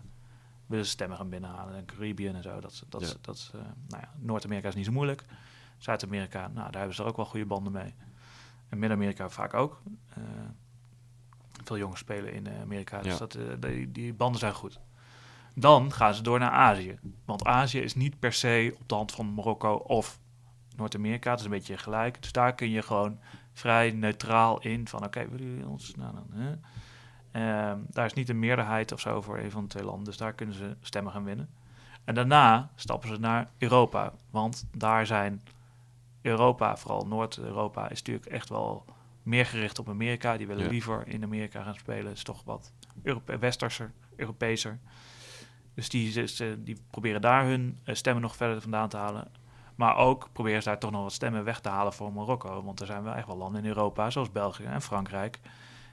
[SPEAKER 1] willen ze stemmen gaan binnenhalen. En Caribbean en zo. Dat, dat,
[SPEAKER 2] Ja.
[SPEAKER 1] dat, uh, nou ja, Noord-Amerika is niet zo moeilijk. Zuid-Amerika, nou, daar hebben ze er ook wel goede banden mee. En Midden-Amerika vaak ook. Uh, veel jongens spelen in Amerika, dus
[SPEAKER 2] Ja.
[SPEAKER 1] dat, uh, die, die banden zijn goed. Dan gaan ze door naar Azië. Want Azië is niet per se op de hand van Marokko of Noord-Amerika. Het is een beetje gelijk. Dus daar kun je gewoon vrij neutraal in. Van oké, willen jullie ons... Nou, dan, hè? Ehm, daar is niet een meerderheid of zo voor een van de twee landen. Dus daar kunnen ze stemmen gaan winnen. En daarna stappen ze naar Europa. Want daar zijn Europa, vooral Noord-Europa, is natuurlijk echt wel meer gericht op Amerika. Die willen
[SPEAKER 2] Ja.
[SPEAKER 1] liever in Amerika gaan spelen. Het is toch wat Europe westerser, Europeeser. Dus die, die proberen daar hun eh, stemmen nog verder vandaan te halen. Maar ook proberen ze daar toch nog wat stemmen weg te halen voor Marokko. Want er zijn wel echt wel landen in Europa, zoals België en Frankrijk,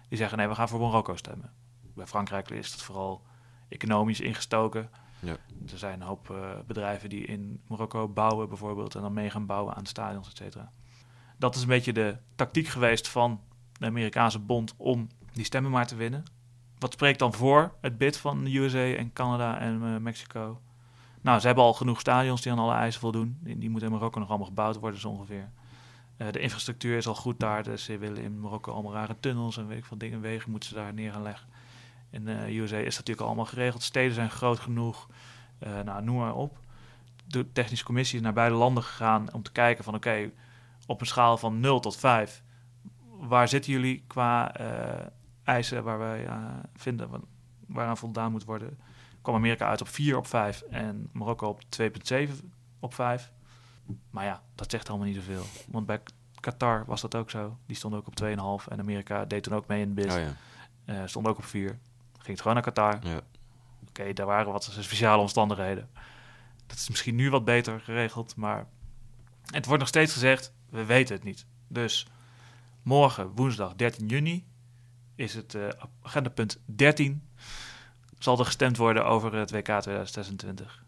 [SPEAKER 1] die zeggen nee, we gaan voor Marokko stemmen. Bij Frankrijk is het vooral economisch ingestoken.
[SPEAKER 2] Ja.
[SPEAKER 1] Er zijn een hoop eh, bedrijven die in Marokko bouwen bijvoorbeeld en dan mee gaan bouwen aan stadions, et cetera. Dat is een beetje de tactiek geweest van de Amerikaanse bond om die stemmen maar te winnen. Wat spreekt dan voor het bid van de USA en Canada en eh, Mexico? Nou, ze hebben al genoeg stadions die aan alle eisen voldoen. Die, die moeten in Marokko nog allemaal gebouwd worden, zo ongeveer. Eh, de infrastructuur is al goed daar, dus ze willen in Marokko allemaal rare tunnels en weet ik veel dingen, wegen moeten ze daar neer gaan leggen. In de USA is dat natuurlijk allemaal geregeld. Steden zijn groot genoeg. Eh, nou, noem maar op. De technische commissie is naar beide landen gegaan om te kijken van oké, op een schaal van 0 tot 5, waar zitten jullie qua eh, eisen waar wij vinden wa- waaraan voldaan moet worden? Kwam Amerika uit op 4 op 5 en Marokko op 2,7 op 5. Maar ja, dat zegt allemaal niet zoveel. Want bij Qatar was dat ook zo. Die stond ook op 2,5 en Amerika deed toen ook mee in het bid.
[SPEAKER 2] Oh ja.
[SPEAKER 1] Eh, stond ook op 4. Ging het gewoon naar Qatar.
[SPEAKER 2] ja.
[SPEAKER 1] Oké, daar waren wat speciale omstandigheden. Dat is misschien nu wat beter geregeld, maar het wordt nog steeds gezegd, we weten het niet. Dus morgen, woensdag 13 juni, is het eh, agendapunt 13. Zal er gestemd worden over het WK 2026.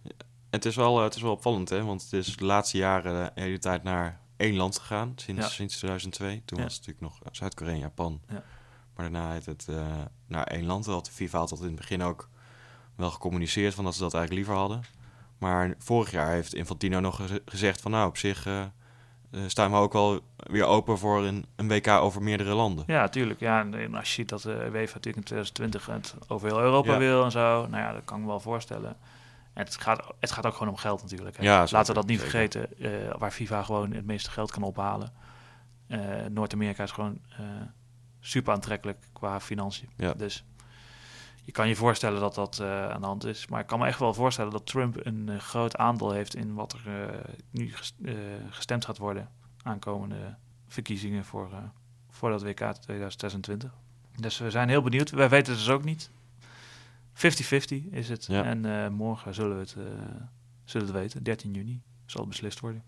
[SPEAKER 2] Het is, wel, eh, het is wel opvallend, hè? want het is de laatste jaren de hele tijd naar één land gegaan, sinds,
[SPEAKER 1] Ja.
[SPEAKER 2] sinds 2002. Toen
[SPEAKER 1] Ja.
[SPEAKER 2] was het natuurlijk nog Zuid-Korea en Japan.
[SPEAKER 1] Ja.
[SPEAKER 2] Maar daarna heet het eh, naar één land. Had de FIFA had dat in het begin ook wel gecommuniceerd van dat ze dat eigenlijk liever hadden. Maar vorig jaar heeft Infantino nog geze- gezegd van nou, op zich eh, eh, staan we ook wel weer open voor een, een WK over meerdere landen.
[SPEAKER 1] Ja, tuurlijk. Ja, en- als je ziet dat de UEFA natuurlijk in 2020 het over heel Europa
[SPEAKER 2] Ja.
[SPEAKER 1] wil en zo, nou ja, dat kan ik me wel voorstellen. En het gaat, het gaat ook gewoon om geld natuurlijk. Hè.
[SPEAKER 2] Ja,
[SPEAKER 1] Laten we dat niet
[SPEAKER 2] zeker.
[SPEAKER 1] vergeten, eh, waar FIFA gewoon het meeste geld kan ophalen. Eh, Noord-Amerika is gewoon eh, super aantrekkelijk qua financiën.
[SPEAKER 2] Ja.
[SPEAKER 1] Dus je kan je voorstellen dat dat eh, aan de hand is. Maar ik kan me echt wel voorstellen dat Trump een eh, groot aandeel heeft in wat er eh, nu ges- gestemd gaat worden aankomende verkiezingen voor, voor dat WK 2026. Dus we zijn heel benieuwd. Wij weten het dus ook niet. 50-50 is het.
[SPEAKER 2] Ja.
[SPEAKER 1] En morgen zullen we, het, zullen we het weten. 13 juni zal het beslist worden.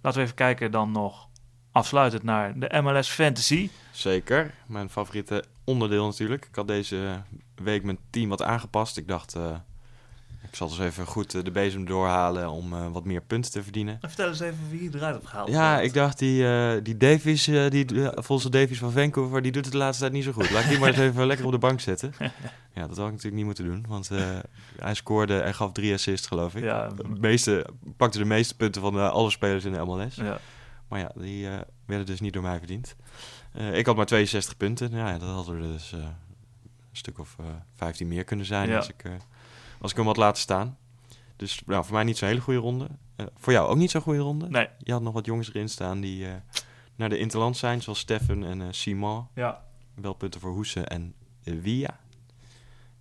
[SPEAKER 1] Laten we even kijken dan nog afsluitend naar de MLS Fantasy.
[SPEAKER 2] Zeker, mijn favoriete onderdeel natuurlijk. Ik had deze week mijn team wat aangepast. Ik dacht, eh, Ik zal dus even goed eh, de bezem doorhalen om eh, wat meer punten te verdienen.
[SPEAKER 1] Vertel eens even wie je eruit hebt gehaald.
[SPEAKER 2] Ja, ik dacht die, eh die Davies, die uh, Volse Davies van Vancouver, die doet het de laatste tijd niet zo goed. Laat ik die maar eens even lekker op de bank zetten. [laughs] Ja, dat had ik natuurlijk niet moeten doen, want hij scoorde en gaf drie assists, geloof ik.
[SPEAKER 1] Ja,
[SPEAKER 2] De meeste, pakte de meeste punten van alle spelers in de MLS.
[SPEAKER 1] ja.
[SPEAKER 2] Maar ja, die werden dus niet door mij verdiend. Eh, ik had maar 62 punten. Ja, dat had er dus eh, een stuk of eh 15 meer kunnen zijn
[SPEAKER 1] Ja.
[SPEAKER 2] als, ik, eh, als ik hem had laten staan. Dus nou, voor mij niet zo'n hele goede ronde. Eh, voor jou ook niet zo'n goede ronde.
[SPEAKER 1] Nee.
[SPEAKER 2] Je had nog wat jongens erin staan die eh, naar de Interland zijn, zoals Steffen en eh, Simon.
[SPEAKER 1] Ja.
[SPEAKER 2] Wel punten voor Hoesen en eh, Via.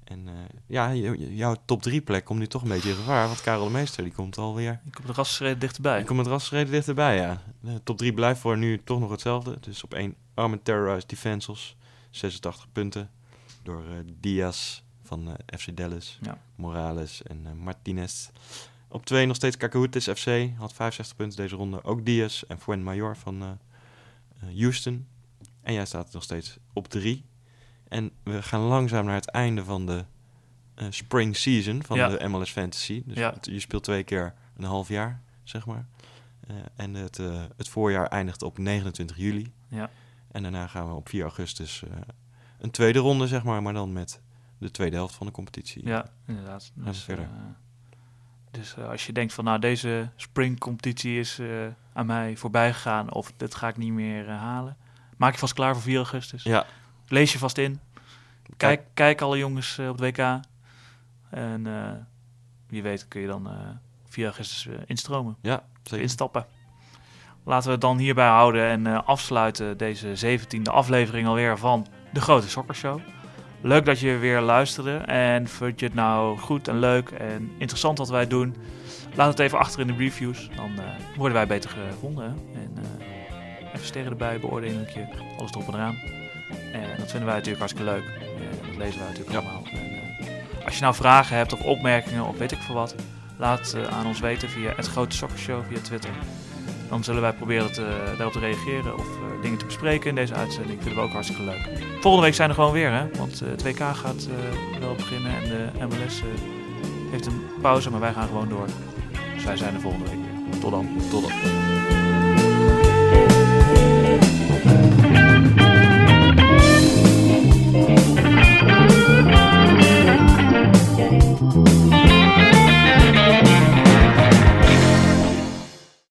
[SPEAKER 2] En eh, ja, jouw top 3 plek komt nu toch een beetje in gevaar. Want Karel de Meester die komt alweer
[SPEAKER 1] Ik kom de rassenschreden dichterbij.
[SPEAKER 2] ik kom het rassenreden dichterbij, ja. De top 3 blijft voor nu toch nog hetzelfde. Dus op 1 Armin Terrorized Defensals, 86 punten. Door eh, Diaz van eh, FC Dallas,
[SPEAKER 1] Ja.
[SPEAKER 2] Morales en Martinez. Op 2 nog steeds Cacahutis FC, had 65 punten deze ronde. Ook Diaz en Fuen Major van Houston. En jij staat nog steeds op 3. En we gaan langzaam naar het einde van de eh, spring season van
[SPEAKER 1] Ja.
[SPEAKER 2] de MLS Fantasy. Dus
[SPEAKER 1] Ja.
[SPEAKER 2] het- je speelt twee keer een half jaar, zeg maar. Eh, en het, eh, het voorjaar eindigt op 29 juli.
[SPEAKER 1] Ja.
[SPEAKER 2] En daarna gaan we op 4 augustus een tweede ronde, zeg maar. Maar dan met de tweede helft van de competitie.
[SPEAKER 1] Ja, inderdaad. Dus,
[SPEAKER 2] verder.
[SPEAKER 1] dus als je denkt van nou deze springcompetitie is aan mij voorbij gegaan of dit ga ik niet meer halen. Maak je vast klaar voor 4 augustus.
[SPEAKER 2] Ja,
[SPEAKER 1] Lees je vast in.
[SPEAKER 2] kijk.
[SPEAKER 1] Kijk, alle jongens eh, op het WK. En eh, wie weet kun je dan eh 4 augustus eh, instromen,
[SPEAKER 2] Ja, zeker.
[SPEAKER 1] instappen. Laten we het dan hierbij houden en afsluiten deze 17e aflevering alweer van de Grote Sokkershow. Leuk dat je weer luisterde en vond je het nou goed en leuk en interessant wat wij doen? Laat het even achter in de reviews, dan worden wij beter gevonden. En even sterren erbij, beoordelingje, alles erop en eraan. En dat vinden wij natuurlijk hartstikke leuk. En dat lezen wij natuurlijk allemaal. En, eh, als je nou vragen hebt of opmerkingen of weet ik veel wat, laat eh, aan ons weten via het Grote Sokkershow via Twitter. Dan zullen wij proberen te, daarop te reageren of eh, dingen te bespreken in deze uitzending. Vinden we ook hartstikke leuk. Volgende week zijn we gewoon weer, hè? Want eh, het WK gaat eh, wel beginnen en de MLS eh, heeft een pauze, maar wij gaan gewoon door. Dus wij zijn er volgende week weer. Tot dan.
[SPEAKER 2] Tot dan. Thank you.